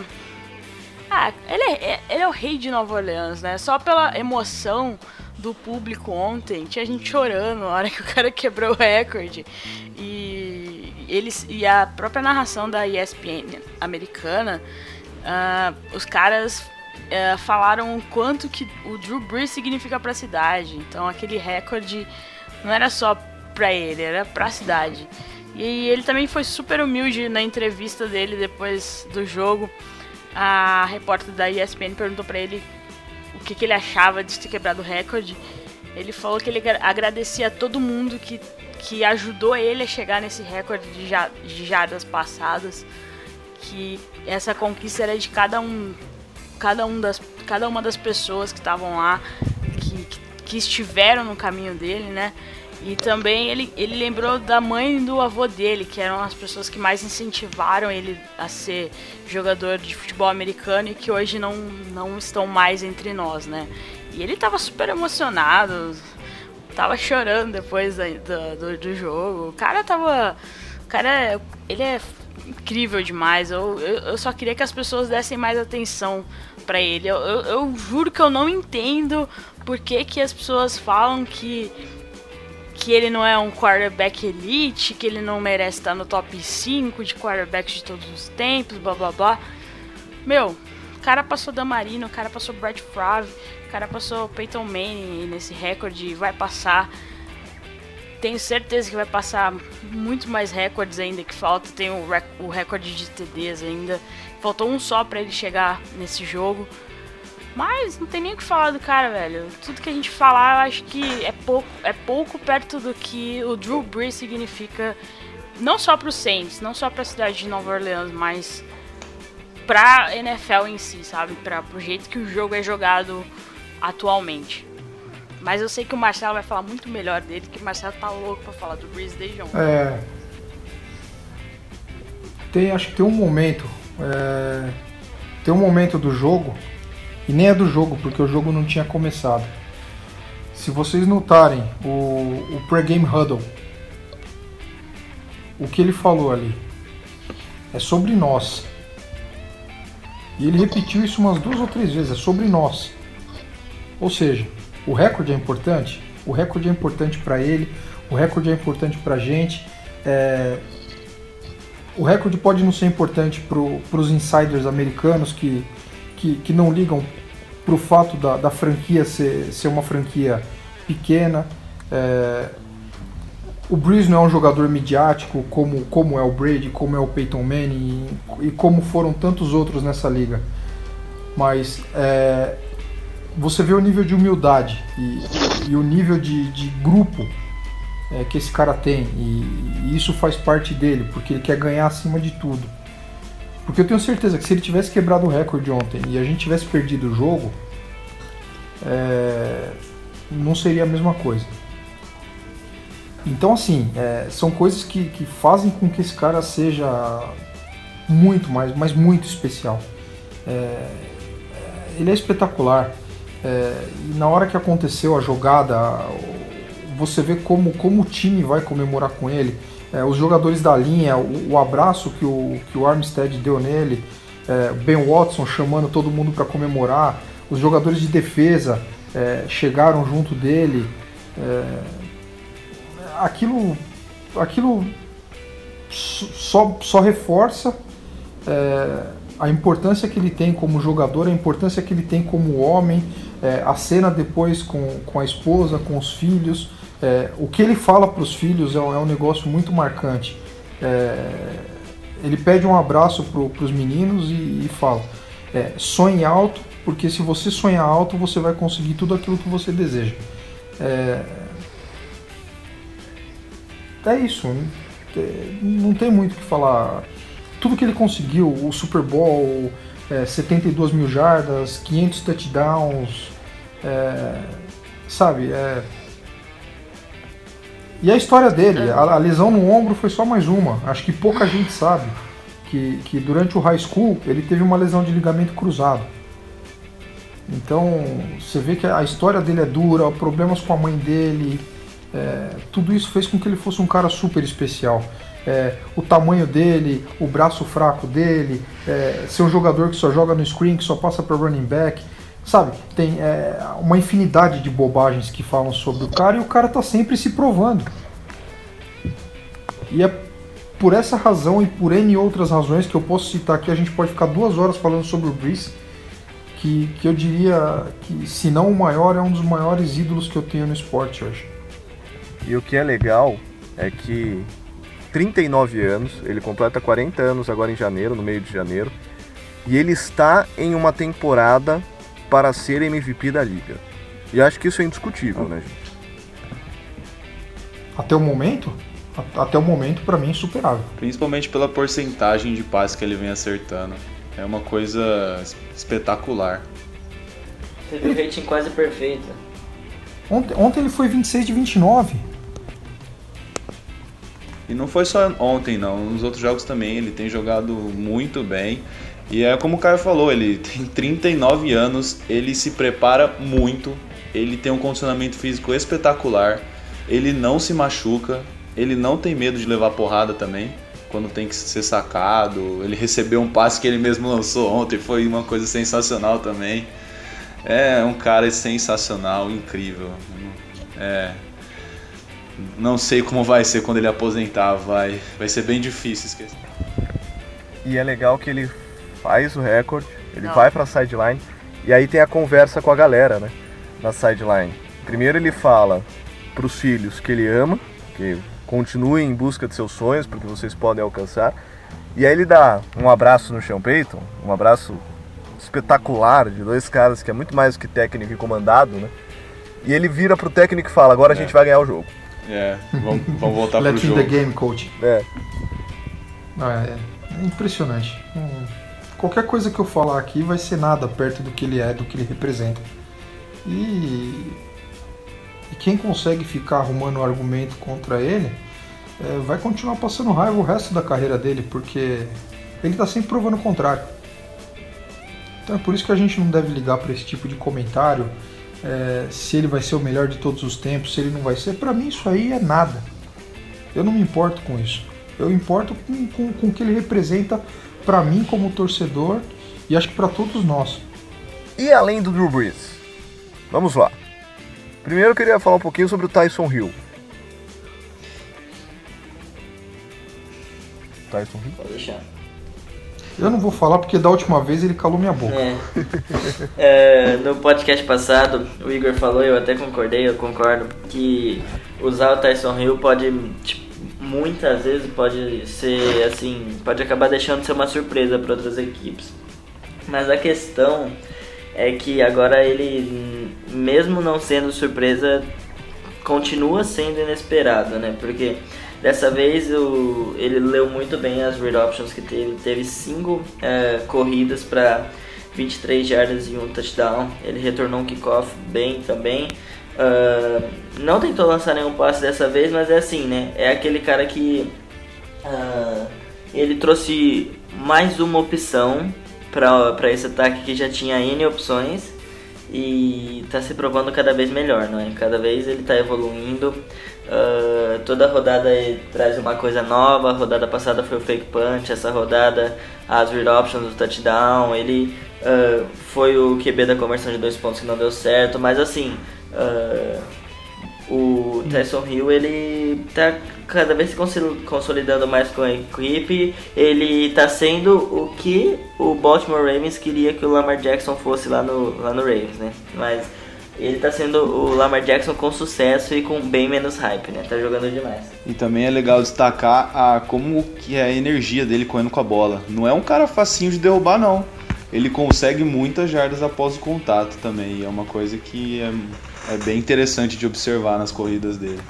Ah, ele é, ele é o rei de Nova Orleans, né? Só pela emoção do público ontem, tinha gente chorando na hora que o cara quebrou o recorde. E eles e a própria narração da ESPN americana, uh, os caras uh, falaram o quanto que o Drew Brees significa para a cidade. Então aquele recorde não era só para ele, era para a cidade. E ele também foi super humilde na entrevista dele depois do jogo. A repórter da ESPN perguntou para ele o que, que ele achava de ter quebrado o recorde. Ele falou que ele agradecia a todo mundo que que ajudou ele a chegar nesse recorde de, ja de jardas passadas, que essa conquista era de cada um, cada um das, cada uma das pessoas que estavam lá, que, que estiveram no caminho dele, né? E também ele, ele lembrou da mãe e do avô dele, que eram as pessoas que mais incentivaram ele a ser jogador de futebol americano e que hoje não, não estão mais entre nós, né? E ele estava super emocionado, tava chorando depois do, do, do, jogo. O cara tava. O cara, ele é incrível demais. Eu, eu, eu só queria que as pessoas dessem mais atenção para ele. Eu, eu, eu, juro que eu não entendo por que, que as pessoas falam que. Que ele não é um quarterback elite, que ele não merece estar no top 5 de quarterbacks de todos os tempos, blá blá blá. Meu, o cara passou da Marina, o cara passou Brad Favre, cara passou Peyton Manning nesse recorde, vai passar. Tenho certeza que vai passar muito mais recordes ainda que falta. Tem o, rec o recorde de TDs ainda. Faltou um só para ele chegar nesse jogo. Mas não tem nem o que falar do cara, velho. Tudo que a gente falar, eu acho que é pouco, é pouco perto do que o Drew Brees significa, não só para os Saints, não só para a cidade de Nova Orleans, mas para NFL em si, sabe? Para o jeito que o jogo é jogado atualmente. Mas eu sei que o Marcelo vai falar muito melhor dele, que o Marcelo tá louco pra falar do Breeze desde ontem. É. Tem, acho que tem um momento. É, tem um momento do jogo, e nem é do jogo, porque o jogo não tinha começado. Se vocês notarem o, o pre-game huddle, o que ele falou ali é sobre nós. E ele repetiu isso umas duas ou três vezes, é sobre nós. Ou seja, o recorde é importante, o recorde é importante para ele, o recorde é importante pra gente. É, o recorde pode não ser importante para os insiders americanos que, que, que não ligam para o fato da, da franquia ser, ser uma franquia pequena. É, o Breeze não é um jogador midiático como, como é o Brady, como é o Peyton Manning e, e como foram tantos outros nessa liga. Mas é, você vê o nível de humildade e, e o nível de, de grupo é, que esse cara tem e, e, isso faz parte dele porque ele quer ganhar acima de tudo. Porque eu tenho certeza que se ele tivesse quebrado o recorde ontem e a gente tivesse perdido o jogo, é, não seria a mesma coisa. Então, assim, é, são coisas que, que fazem com que esse cara seja muito mais, mas muito especial. É, ele é espetacular. É, e na hora que aconteceu a jogada, você vê como, como o time vai comemorar com ele. É, os jogadores da linha, o, o, abraço que o, que o Armstead deu nele, é, Ben Watson chamando todo mundo para comemorar, os jogadores de defesa é, chegaram junto dele. É, aquilo, aquilo só, só reforça é, a importância que ele tem como jogador, a importância que ele tem como homem, é, a cena depois com, com a esposa, com os filhos, é, o que ele fala para os filhos é, é, um negócio muito marcante. É, ele pede um abraço para os meninos e, e fala: é, sonhe alto, porque se você sonhar alto, você vai conseguir tudo aquilo que você deseja. É, é isso. Não tem muito o que falar. Tudo que ele conseguiu, o Super Bowl, é, 72 mil jardas, 500 touchdowns, é, sabe? É... E a história dele, a, a, lesão no ombro foi só mais uma. Acho que pouca gente sabe que, que durante o high school ele teve uma lesão de ligamento cruzado. Então você vê que a história dele é dura, problemas com a mãe dele, é, tudo isso fez com que ele fosse um cara super especial. É, o tamanho dele, o braço fraco dele, é, ser um jogador que só joga no screen, que só passa para running back, sabe? Tem é, uma infinidade de bobagens que falam sobre o cara e o cara tá sempre se provando. E é por essa razão e por N outras razões que eu posso citar aqui, a gente pode ficar duas horas falando sobre o Breeze, que, que eu diria que, se não o maior, é um dos maiores ídolos que eu tenho no esporte hoje. E o que é legal é que 39 anos, ele completa 40 anos agora em janeiro, no meio de janeiro, e ele está em uma temporada para ser MVP da liga. E acho que isso é indiscutível, né, gente? Até o momento? Até o momento, para mim, é superável. Principalmente pela porcentagem de passes que ele vem acertando. É uma coisa espetacular. Teve um rating quase perfeito. Ontem, ontem ele foi 26 de 29. E não foi só ontem, não. Nos outros jogos também ele tem jogado muito bem. E é como o Caio falou, ele tem 39 anos, ele se prepara muito, ele tem um condicionamento físico espetacular, ele não se machuca, ele não tem medo de levar porrada também, quando tem que ser sacado. Ele recebeu um passe que ele mesmo lançou ontem, foi uma coisa sensacional também. É um cara sensacional, incrível. É, não sei como vai ser quando ele aposentar, vai, vai ser bem difícil esquecer. E é legal que ele faz o recorde, ele Não. vai pra sideline e aí tem a conversa com a galera, né? Na sideline. Primeiro ele fala pros filhos que ele ama, que continuem em busca de seus sonhos, porque vocês podem alcançar. E aí ele dá um abraço no Sean Payton, um abraço espetacular de dois caras que é muito mais do que técnico e comandado, né? E ele vira pro técnico e fala: agora a é. gente vai ganhar o jogo. É, vamos, vamos voltar pro jogo. the game, coach. É. Ah, é, é impressionante. Hum, qualquer coisa que eu falar aqui vai ser nada perto do que ele é, do que ele representa. E, e quem consegue ficar arrumando argumento contra ele é, vai continuar passando raiva o resto da carreira dele, porque ele está sempre provando o contrário. Então é por isso que a gente não deve ligar para esse tipo de comentário é, se ele vai ser o melhor de todos os tempos, se ele não vai ser, para mim isso aí é nada. Eu não me importo com isso. Eu importo com, com, com o que ele representa para mim como torcedor e acho que para todos nós. E além do Drew Brees? Vamos lá. Primeiro eu queria falar um pouquinho sobre o Tyson Hill. Tyson Hill? Pode deixar. Eu não vou falar porque da última vez ele calou minha boca. É. é, no podcast passado, o Igor falou, eu até concordei, eu concordo, que usar o Tyson Hill pode tipo, muitas vezes pode ser assim, pode acabar deixando de ser uma surpresa para outras equipes. Mas a questão é que agora ele, mesmo não sendo surpresa, continua sendo inesperado, né? Porque dessa vez o, ele leu muito bem as read options que teve. Teve cinco é, corridas para 23 jardas e um touchdown. Ele retornou um kickoff bem também. Uh, não tentou lançar nenhum passe dessa vez, mas é assim, né? É aquele cara que uh, ele trouxe mais uma opção para esse ataque que já tinha N opções e está se provando cada vez melhor, não é? Cada vez ele está evoluindo. Uh, toda rodada ele traz uma coisa nova. A rodada passada foi o fake punch, essa rodada as read options do touchdown. Ele uh, foi o QB da conversão de dois pontos que não deu certo, mas assim. Uh, o Tyson Hill ele tá cada vez se consolidando mais com a equipe. Ele tá sendo o que o Baltimore Ravens queria que o Lamar Jackson fosse lá no, lá no Ravens, né? Mas ele tá sendo o Lamar Jackson com sucesso e com bem menos hype, né? Tá jogando demais. E também é legal destacar a como que é a energia dele correndo com a bola. Não é um cara facinho de derrubar não. Ele consegue muitas jardas após o contato também. É uma coisa que é é bem interessante de observar nas corridas dele.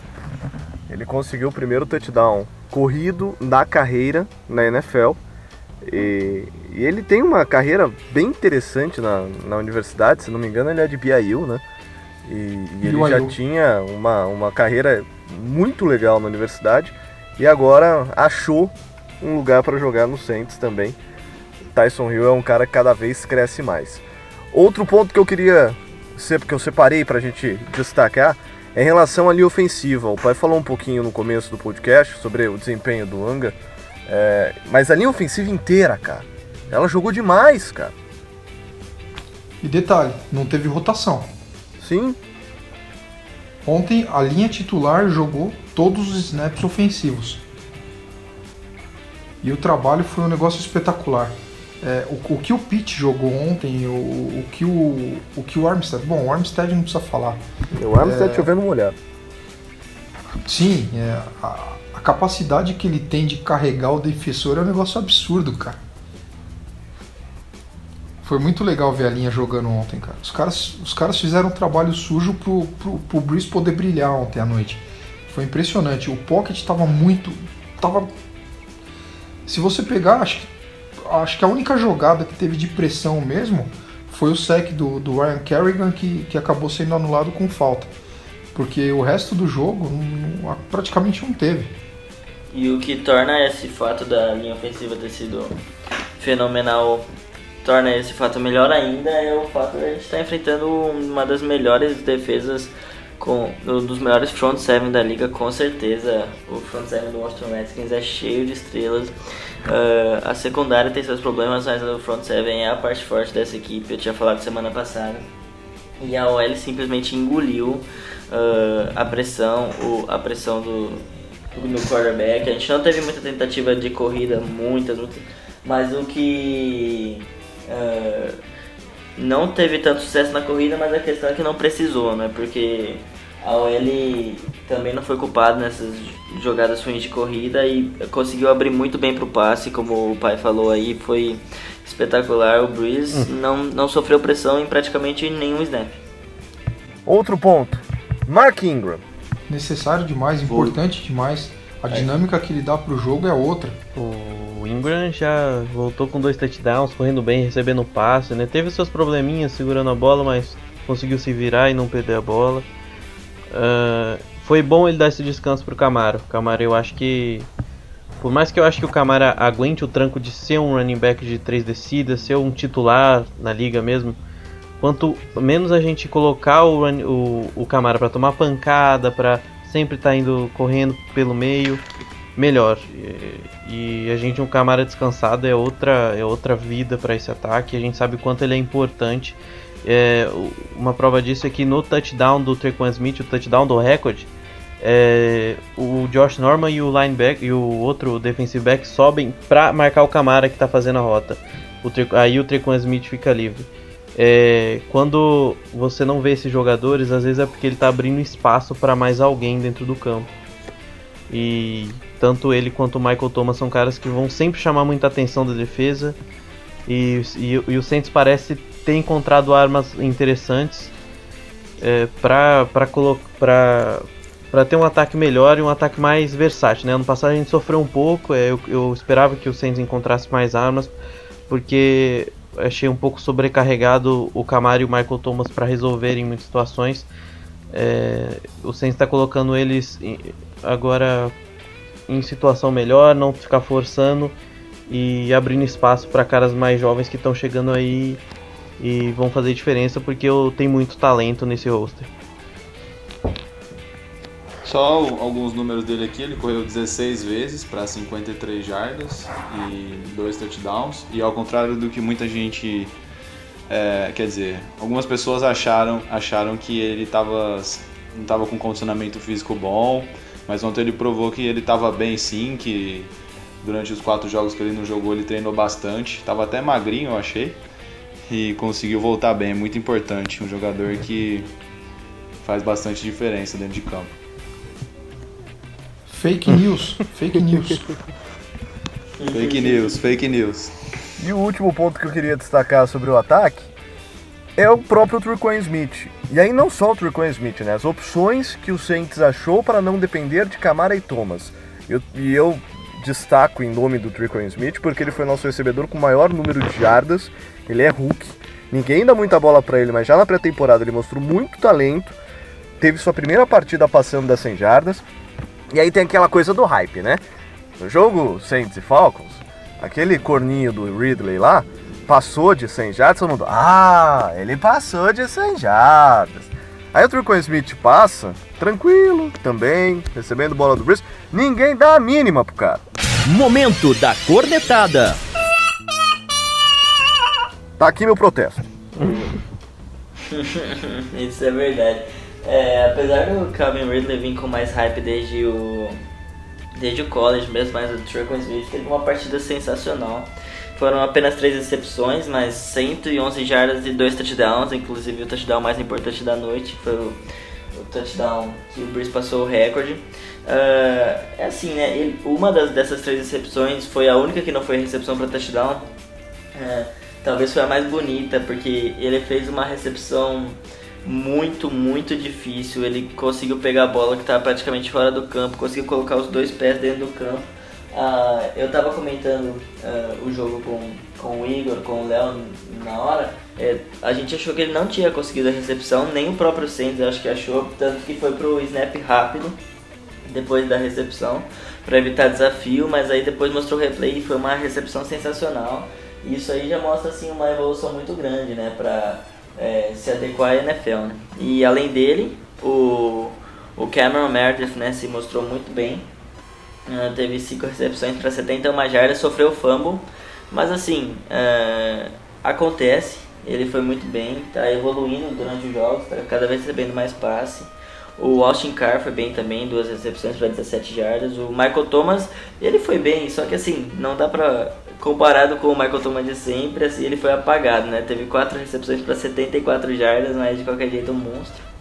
Ele conseguiu o primeiro touchdown corrido da carreira na NFL. E, e, ele tem uma carreira bem interessante na, na universidade, se não me engano, ele é de BYU, né? E, e ele já tinha uma, uma carreira muito legal na universidade e agora achou um lugar para jogar no Saints também. Tyson Hill é um cara que cada vez cresce mais. Outro ponto que eu queria que eu separei para a gente destacar é em relação à linha ofensiva. O pai falou um pouquinho no começo do podcast sobre o desempenho do Anga, é, mas a linha ofensiva inteira, cara, ela jogou demais, cara. E detalhe, não teve rotação. Sim. Ontem a linha titular jogou todos os snaps ofensivos. E o trabalho foi um negócio espetacular. É, o, o, que o Pitt jogou ontem, o, o, que o, o que o Armstead. Bom, o Armstead não precisa falar. O Armstead é, chovendo molhado. Sim, é, a, a, capacidade que ele tem de carregar o defensor é um negócio absurdo, cara. Foi muito legal ver a linha jogando ontem, cara. Os caras, os caras fizeram um trabalho sujo pro, pro, pro Breeze poder brilhar ontem à noite. Foi impressionante. O Pocket tava muito. tava. Se você pegar, acho que acho que a única jogada que teve de pressão mesmo foi o sec do, do Ryan Kerrigan que, que acabou sendo anulado com falta. Porque o resto do jogo não, praticamente não teve. E o que torna esse fato da linha ofensiva ter sido fenomenal, torna esse fato melhor ainda, é o fato de a gente estar tá enfrentando uma das melhores defesas, com um dos melhores front seven da liga, com certeza. O front seven do Washington Redskins é cheio de estrelas. Uh, a secundária tem seus problemas, mas o front seven é a parte forte dessa equipe. Eu tinha falado semana passada. E a OL simplesmente engoliu uh, a pressão, o, a pressão do, do quarterback. A gente não teve muita tentativa de corrida, muitas, muitas mas o que uh, não teve tanto sucesso na corrida, mas a questão é que não precisou, né? Porque a OL também não foi culpado nessas jogadas ruins de corrida e conseguiu abrir muito bem para o passe, como o pai falou aí, foi espetacular. O Breeze hum. não, não sofreu pressão em praticamente nenhum snap. Outro ponto, Mark Ingram. Necessário demais, importante demais. A é. dinâmica que ele dá para o jogo é outra. O Ingram já voltou com dois touchdowns, correndo bem, recebendo passe, né? Teve seus probleminhas segurando a bola, mas conseguiu se virar e não perder a bola. Uh, foi bom ele dar esse descanso pro Camaro. Camaro eu acho que. Por mais que eu acho que o Camara aguente o tranco de ser um running back de três descidas, ser um titular na liga mesmo, quanto menos a gente colocar o, run, o, o Camara para tomar pancada, para sempre estar tá indo correndo pelo meio, melhor. E, e, a gente um Camara descansado é outra é outra vida para esse ataque. A gente sabe o quanto ele é importante é, uma prova disso é que no touchdown do Trequan Smith, o touchdown do recorde, é, o Josh Norman e o linebacker e o outro defensive back sobem pra marcar o Camara que tá fazendo a rota. O, aí o Trequan Smith fica livre. É, quando você não vê esses jogadores, às vezes é porque ele tá abrindo espaço para mais alguém dentro do campo. E tanto ele quanto o Michael Thomas são caras que vão sempre chamar muita atenção da defesa. E, e, e o Saints parece ter encontrado armas interessantes é, para para ter um ataque melhor e um ataque mais versátil. Né? Ano passado a gente sofreu um pouco, é, eu, eu esperava que o Saints encontrasse mais armas, porque achei um pouco sobrecarregado o Camaro e o Michael Thomas para resolverem muitas situações. É, o Saints está colocando eles agora em situação melhor, não ficar forçando e abrindo espaço para caras mais jovens que estão chegando aí e vão fazer diferença porque eu tenho muito talento nesse roster. Só alguns números dele aqui, ele correu 16 vezes para 53 jardas e dois touchdowns. E ao contrário do que muita gente, é, quer dizer, algumas pessoas acharam, acharam que ele tava, não estava com condicionamento físico bom, mas ontem ele provou que ele estava bem sim, que durante os quatro jogos que ele não jogou ele treinou bastante, estava até magrinho eu achei e conseguiu voltar bem, é muito importante, um jogador que faz bastante diferença dentro de campo. Fake news, fake news. fake news, fake news. E o último ponto que eu queria destacar sobre o ataque é o próprio Turcoing Smith. E aí não só o Turcoing Smith, né? As opções que o Saints achou para não depender de Camara e Thomas. Eu, e eu destaco em nome do Turcoing Smith porque ele foi nosso recebedor com maior número de jardas. Ele é Hulk. Ninguém dá muita bola para ele, mas já na pré-temporada ele mostrou muito talento. Teve sua primeira partida passando das 100 jardas. E aí tem aquela coisa do hype, né? No jogo Saints e Falcons, aquele corninho do Ridley lá passou de 100 jardas, todo mundo, ah, ele passou de 100 jardas. Aí o Turco Smith passa, tranquilo, também, recebendo bola do Brice, ninguém dá a mínima pro cara. Momento da cornetada. Tá aqui meu protesto. Isso é verdade. É, apesar do Calvin Ridley vir com mais hype desde o desde o college mesmo, mas o Trequan Smith teve uma partida sensacional. Foram apenas três recepções, mas 111 jardas e dois touchdowns, inclusive o touchdown mais importante da noite foi o, o touchdown que o Breeze passou o recorde. Uh, é assim, né? Ele, uma das, dessas três recepções foi a única que não foi recepção para touchdown. Uh, talvez foi a mais bonita, porque ele fez uma recepção muito, muito difícil. Ele conseguiu pegar a bola que estava praticamente fora do campo, conseguiu colocar os dois pés dentro do campo. Uh, eu estava comentando uh, o jogo com, com o Igor, com o Léo na hora. É, a gente achou que ele não tinha conseguido a recepção, nem o próprio Sainz acho que achou, tanto que foi pro snap rápido depois da recepção para evitar desafio, mas aí depois mostrou o replay e foi uma recepção sensacional. Isso aí já mostra assim uma evolução muito grande, né, para é, se adequar à NFL. Né? E além dele, o, o Cameron Meredith né, se mostrou muito bem. Uh, teve 5 recepções para 71 jardas, sofreu fumble, mas assim, uh, acontece, ele foi muito bem, está evoluindo durante os jogos, está cada vez recebendo mais passe. O Austin Carr foi bem também, duas recepções para 17 jardas. O Michael Thomas, ele foi bem, só que assim, não dá para comparado com o Michael Thomas de sempre, assim, ele foi apagado, né? Teve quatro recepções para 74 jardas, mas de qualquer jeito um monstro.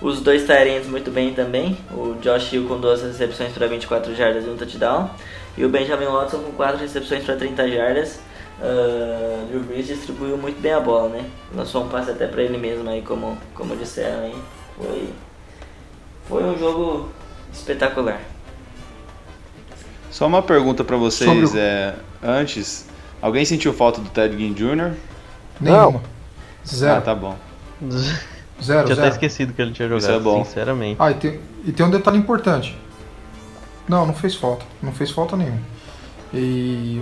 Os dois Tyrants muito bem também. O Josh Hill com duas recepções para 24 jardas e um touchdown. E o Benjamin Watson com quatro recepções para 30 jardas. Uh, Drew Brees distribuiu muito bem a bola, né? Lançou um passe até para ele mesmo aí, como, como disseram aí. Foi, foi um jogo espetacular. Só uma pergunta para vocês, Sobre... é, antes, alguém sentiu falta do Ted Ginn Jr.? Nenhuma. Zero. Ah, tá bom. Zero, Tinha zero. até esquecido que ele tinha jogado, Isso é bom. sinceramente. Ah, e tem, e tem um detalhe importante. Não, não fez falta. Não fez falta nenhuma. E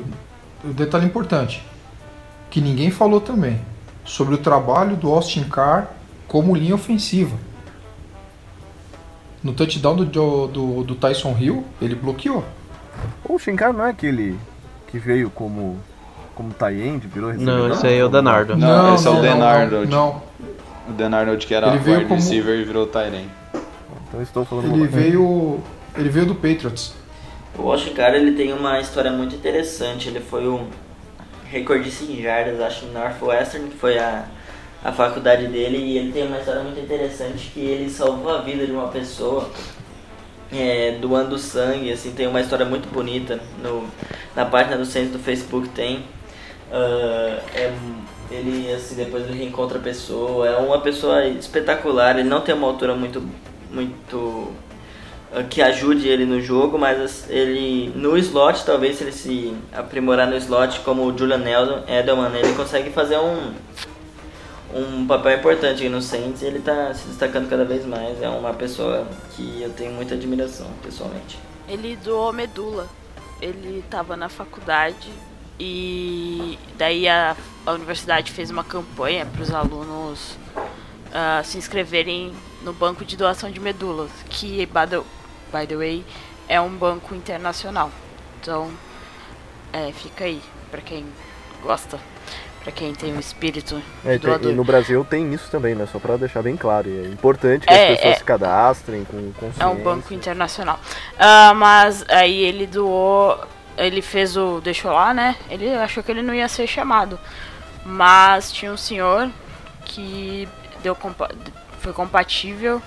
o detalhe importante, que ninguém falou também, sobre o trabalho do Austin Carr como linha ofensiva. No touchdown do, do, do Tyson Hill, ele bloqueou. O Shinkai não é aquele que veio como como tie-end, virou recebedor? Não, esse aí é o Denardo. Não, não esse é o Denardo. Não, O Denardo que era Ele veio wide como- receiver e virou end. Então estou falando Ele bobagem. veio. Ele veio do Patriots. O Oscar ele tem uma história muito interessante. Ele foi um recordista em jardas, acho, em Northwestern, que foi a, a faculdade dele. E ele tem uma história muito interessante que ele salvou a vida de uma pessoa é, doando sangue. Assim, tem uma história muito bonita. No, na página do Centro do Facebook tem. Ah, é, ele, assim, depois ele reencontra a pessoa. É uma pessoa espetacular. Ele não tem uma altura muito... muito uh, que ajude ele no jogo, mas as- ele no slot, talvez se ele se aprimorar no slot como o Julian Edelman ele consegue fazer um um papel importante no Saints e ele tá se destacando cada vez mais. É uma pessoa que eu tenho muita admiração, pessoalmente. Ele doou medula. Ele estava na faculdade e daí a, a universidade fez uma campanha para os alunos ah, se inscreverem no banco de doação de medulas, que by the, by the way é um banco internacional. Então, é, fica aí para quem gosta, para quem tem o espírito É, tem- e no Brasil tem isso também, né? Só pra deixar bem claro. É importante que É, as pessoas é. se cadastrem com consciência. É um banco internacional. Ah, mas aí ele doou. Ele fez o. Deixou lá, né? Ele achou que ele não ia ser chamado. Mas tinha um senhor que deu foi compatível.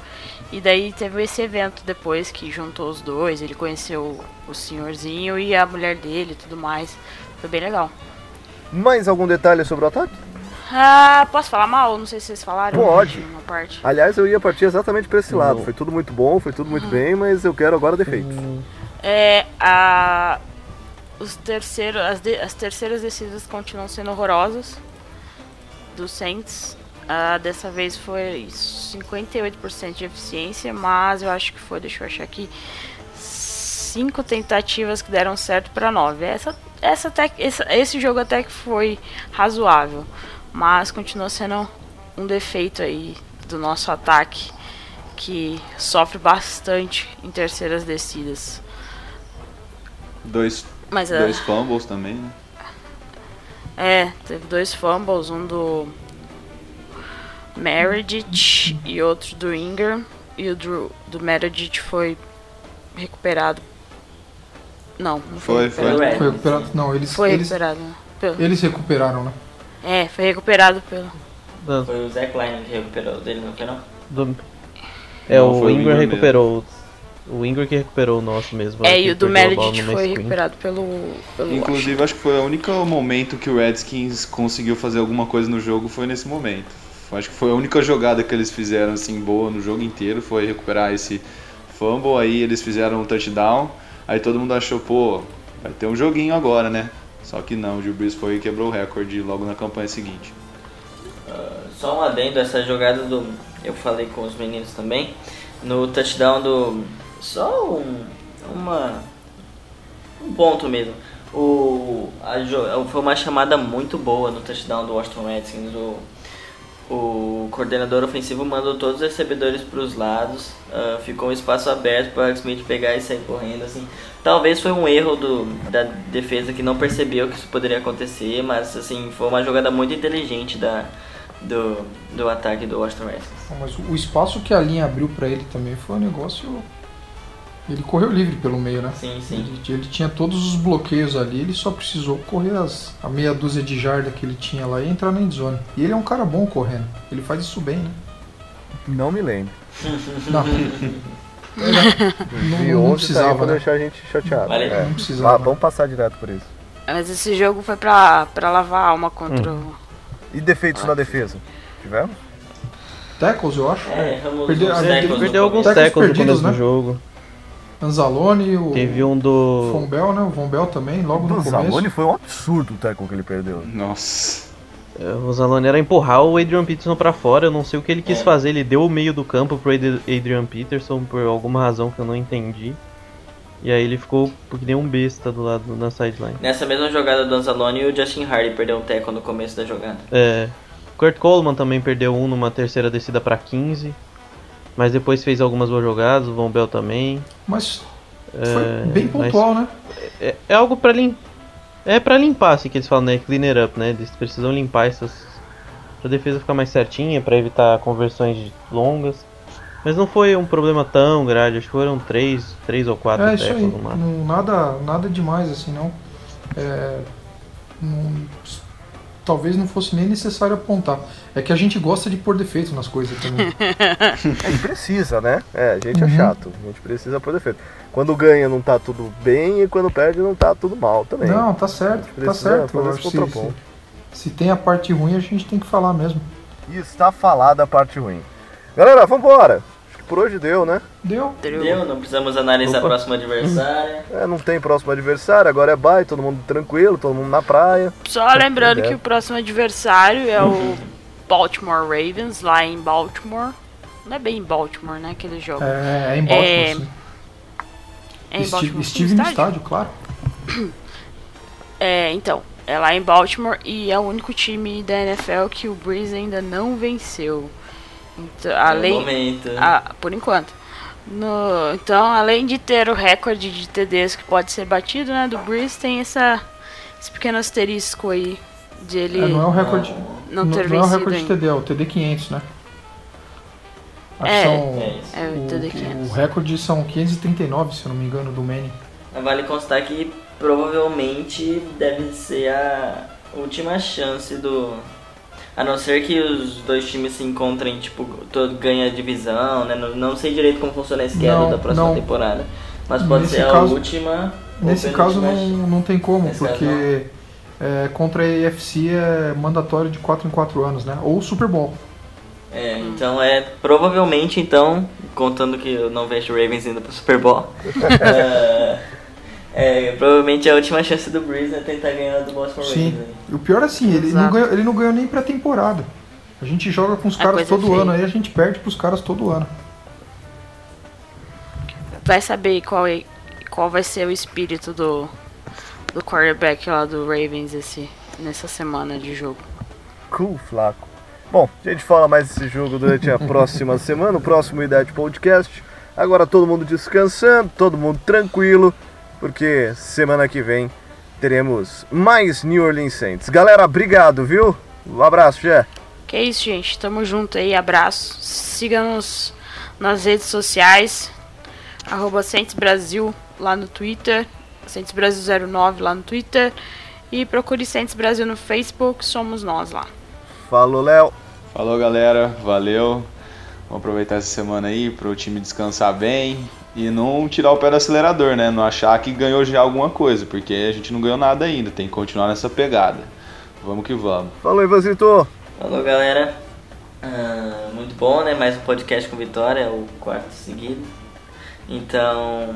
E daí teve esse evento depois que juntou os dois. Ele conheceu o senhorzinho e a mulher dele e tudo mais. Foi bem legal. Mais algum detalhe sobre o ataque? Ah, posso falar mal? Não sei se vocês falaram. Pode. Uma parte. Aliás, eu ia partir exatamente pra esse lado. Não. Foi tudo muito bom, foi tudo muito bem, mas eu quero agora defeitos. É, a, os terceiros, as, de- as terceiras descidas continuam sendo horrorosas do Saints. Ah, dessa vez foi 58% de eficiência, mas eu acho que foi, deixa eu achar aqui, cinco tentativas que deram certo para nove. Essa, essa até, essa- esse jogo até que foi razoável, mas continua sendo um defeito aí do nosso ataque que sofre bastante em terceiras descidas. Dois, Mas dois fumbles também, né? é, teve dois fumbles, um do Meredith e outro do Ingram. E o do, do Meredith foi recuperado. Não, não foi, Foi, foi. recuperado. Foi recuperado. Não, eles. Foi eles, recuperado. Pelo, eles recuperaram, né? é, foi recuperado pelo. Da- Foi o Zach Line que recuperou dele, não foi não? do- É, Não, o Ingram recuperou. O Ingram que recuperou o nosso mesmo. É, e o do Meredith foi screen. recuperado pelo. pelo Inclusive, acho que foi o único momento que o Redskins conseguiu fazer alguma coisa no jogo foi nesse momento. Acho que foi a única jogada que eles fizeram assim boa no jogo inteiro foi recuperar esse fumble. Aí eles fizeram um touchdown. Aí todo mundo achou, pô, vai ter um joguinho agora, né? Só que não, o Drew Brees foi e quebrou o recorde logo na campanha seguinte. Só um adendo, essa jogada do. Eu falei com os meninos também. No touchdown do. Só um. Uma. Um ponto mesmo. O, a, foi uma chamada muito boa no touchdown do Washington Redskins. O, o coordenador ofensivo mandou todos os recebedores para os lados. ah, ficou um espaço aberto para o Smith pegar e sair correndo. Assim. Talvez foi um erro do, da defesa que não percebeu que isso poderia acontecer, mas assim, foi uma jogada muito inteligente da, do, do ataque do Washington Redskins. Mas o espaço que a linha abriu pra ele também foi um negócio. Ele correu livre pelo meio, né? Sim, sim. Ele, ele tinha todos os bloqueios ali, ele só precisou correr as, a meia dúzia de jarda que ele tinha lá e entrar na endzone. E ele é um cara bom correndo. Ele faz isso bem, né? Não me lembro. Não. não, E não, ontem precisava, né? deixar a gente chateado. Vale. É. Não precisava. Ah, vamos passar direto por isso. Mas esse jogo foi pra, pra lavar a alma contra o. E defeitos na defesa? Tivemos? Tackles, eu acho. É, Perdeu- no Perdeu alguns começo. Tackles tackles no perdidos, começo do né? jogo. Anzalone, o Teve um do. Von Bell, né? O Von Bell também, logo no O começo. Zalone foi um absurdo o tackle que ele perdeu. Nossa. É, O Zalone era empurrar o Adrian Peterson pra fora. Eu não sei o que ele quis É. fazer. Ele deu o meio do campo pro Ad- Adrian Peterson por alguma razão que eu não entendi. E aí ele ficou que nem um besta do lado na sideline. Nessa mesma jogada do Anzalone, o Justin Hardy perdeu um tackle no começo da jogada. É, Kurt Coleman também perdeu um numa terceira descida pra 15. Mas depois fez algumas boas jogadas, o Von Bell também. Mas É, foi bem mas- pontual, né? É, é algo pra limpar. É pra limpar, assim que eles falam, né? Clean it up, né? Eles precisam limpar essas. Pra defesa ficar mais certinha, pra evitar conversões longas. Mas não foi um problema tão grande, acho que foram três, três ou quatro É isso aí. no nada, nada demais assim, não. É, não- Talvez não fosse nem necessário apontar. É que a gente gosta de pôr defeito nas coisas também. A gente precisa, né? É, a gente é Uhum. chato. A gente precisa por defeito. Quando ganha não tá tudo bem e quando perde não tá tudo mal também. Não, tá certo, tá certo. fazer esse contraponto. se, se tem a parte ruim, a gente tem que falar mesmo. E está falada a parte ruim. Galera, vambora. Por hoje deu, né? Deu? Deu, não precisamos analisar Opa. a próxima adversária. É, não tem próximo adversário, agora é bye, todo mundo tranquilo, todo mundo na praia. Só lembrando É. que o próximo adversário é o Baltimore Ravens, lá em Baltimore. Não é bem em Baltimore, né? Aquele jogo. É, é em Baltimore, É, sim. É em Baltimore. estive no estádio, claro. É, então, é lá em Baltimore e é o único time da NFL que o Breeze ainda não venceu. Então, No além, momento. ah, por enquanto. No- então, além de ter o recorde de TDs que pode ser batido, né, do Breeze, tem essa, esse pequeno asterisco aí de ele É, não é o recorde. não Não, ter não é o vencido recorde de. TD, é o TD 500, né? Acho É, que são, É isso. É o TD 500. o, o recorde são 539, se eu não me engano, do. Mas Vale constar que provavelmente deve ser a última chance do. A não ser que os dois times se encontrem, tipo, todo ganha a divisão, né? Não, não sei direito como funciona a Não, da próxima não. temporada. Mas pode Nesse ser a caso- última. ou Nesse caso não, não tem como, Nesse porque é, contra a AFC é mandatório de 4 em 4 anos, né? Ou Super Bowl. É, então é provavelmente então, contando que eu não vejo o Ravens indo pro Super Bowl. é, é, provavelmente é a última chance do Breeze é tentar ganhar do Baltimore Sim. Ravens. aí. E o pior é assim, ele não, ganhou, ele não ganhou nem pré-temporada. A gente joga com os A caras coisa todo feia. ano, aí a gente perde pros caras todo ano. Vai saber qual, é, qual vai ser o espírito do, do quarterback lá do Ravens esse, nessa semana de jogo. Cool, Flaco. Bom, a gente fala mais desse jogo durante a próxima semana, o próximo Idade Podcast. Agora todo mundo descansando, todo mundo tranquilo, porque semana que vem teremos mais New Orleans Saints. Galera, obrigado, viu? Um abraço, Jé. Que é isso, gente. Tamo junto aí. Abraço. Siga-nos nas redes sociais. Arroba Saints Brasil lá no Twitter. Saints Brasil 09 lá no Twitter. E procure Saints Brasil no Facebook. Somos nós lá. Falou, Léo. Falou galera, valeu. Vamos aproveitar essa semana aí pro time descansar bem e não tirar o pé do acelerador, né? Não achar que ganhou já alguma coisa, porque a gente não ganhou nada ainda, tem que continuar nessa pegada. Vamos que vamos. Falou, Ivanzito. Falou galera, Ah, muito bom né? Mais um podcast com vitória, o quarto seguido. Então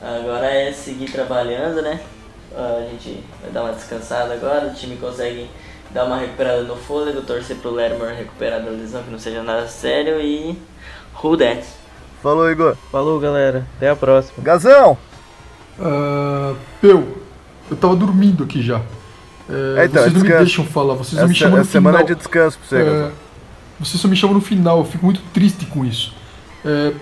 agora é seguir trabalhando, né? Ah, a gente vai dar uma descansada agora, o time consegue dar uma recuperada no fôlego, torcer pro Lermor recuperar da lesão que não seja nada sério e who that? Falou, Igor. Falou, galera. Até a próxima. Gazão. Ah, eu, eu tava dormindo aqui já. É, É, então, vocês não me descanso. deixam falar, vocês Essa, não me chamam no essa semana é final. de descanso pra você, É, Gazão. vocês só me chamam no final, eu fico muito triste com isso. É,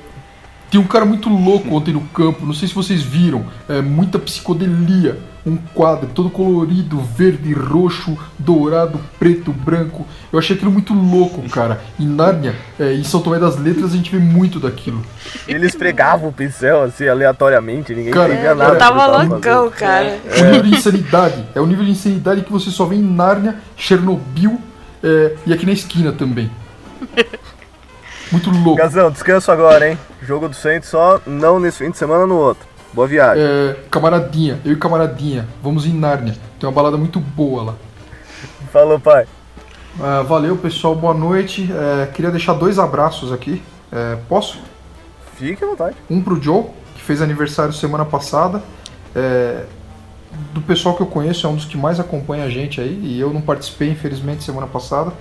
tem um cara muito louco ontem no campo, não sei se vocês viram, é, muita psicodelia. Um quadro todo colorido, verde, roxo, dourado, preto, branco. Eu achei aquilo muito louco, cara. Em Nárnia, é, em São Tomé das Letras, a gente vê muito daquilo. Eles pregavam o pincel assim aleatoriamente, ninguém Cara, entendia é, nada. Eu tava tava loucão, cara. O nível de insanidade. É o nível de insanidade que você só vê em Nárnia, Chernobyl é, e aqui na esquina também. Muito louco. Gazão, descanso agora, hein? Jogo do Saints só não nesse fim de semana, no outro. Boa viagem. É, camaradinha, eu e camaradinha, vamos em Nárnia. Tem uma balada muito boa lá. Falou, pai. Ah, valeu, pessoal, boa noite. É, queria deixar dois abraços aqui. É, posso? Fique à vontade. Um pro Joe, que fez aniversário semana passada. É, do pessoal que eu conheço, é um dos que mais acompanha a gente aí. E eu não participei, infelizmente, semana passada.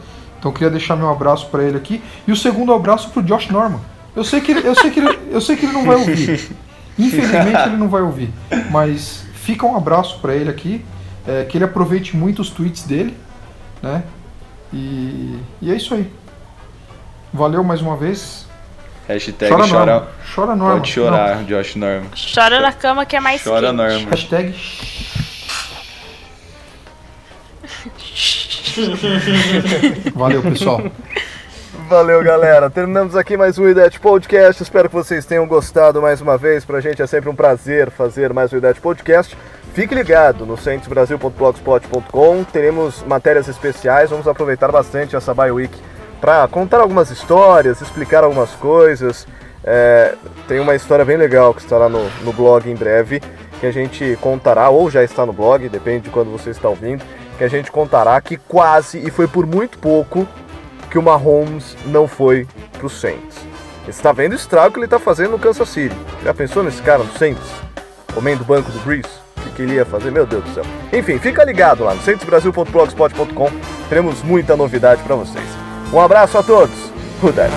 Então eu queria deixar meu abraço pra ele aqui. E o segundo abraço pro Josh Norman. Eu sei que ele, eu sei que ele, eu sei que ele não vai ouvir. Infelizmente ele não vai ouvir. Mas fica um abraço pra ele aqui. é, que ele aproveite muito os tweets dele. Né? E, e é isso aí. Valeu mais uma vez. Hashtag Chora chora. Norman. Chora Norman. Pode chorar, Josh Norman. Chora na cama que é mais Chora, quente. Norman. Não. Hashtag. Valeu, pessoal. Valeu, galera. Terminamos aqui mais um IDET Podcast. Espero que vocês tenham gostado mais uma vez. Pra gente é sempre um prazer fazer mais um IDET Podcast. Fique ligado no centrosbrasil.blogspot.com. Teremos matérias especiais. Vamos aproveitar bastante essa Bio Week para contar algumas histórias, explicar algumas coisas. É, tem uma história bem legal que estará no, no blog em breve, que a gente contará, ou já está no blog, depende de quando você está ouvindo, que a gente contará que quase, e foi por muito pouco, que o Mahomes não foi pro Saints. Você está vendo o estrago que ele está fazendo no Kansas City. Já pensou nesse cara no Saints? Comendo o banco do Breeze? O que, que ele ia fazer? Meu Deus do céu. Enfim, fica ligado lá no centrosbrasil.blogspot.com. Teremos muita novidade para vocês. Um abraço a todos. Rudé.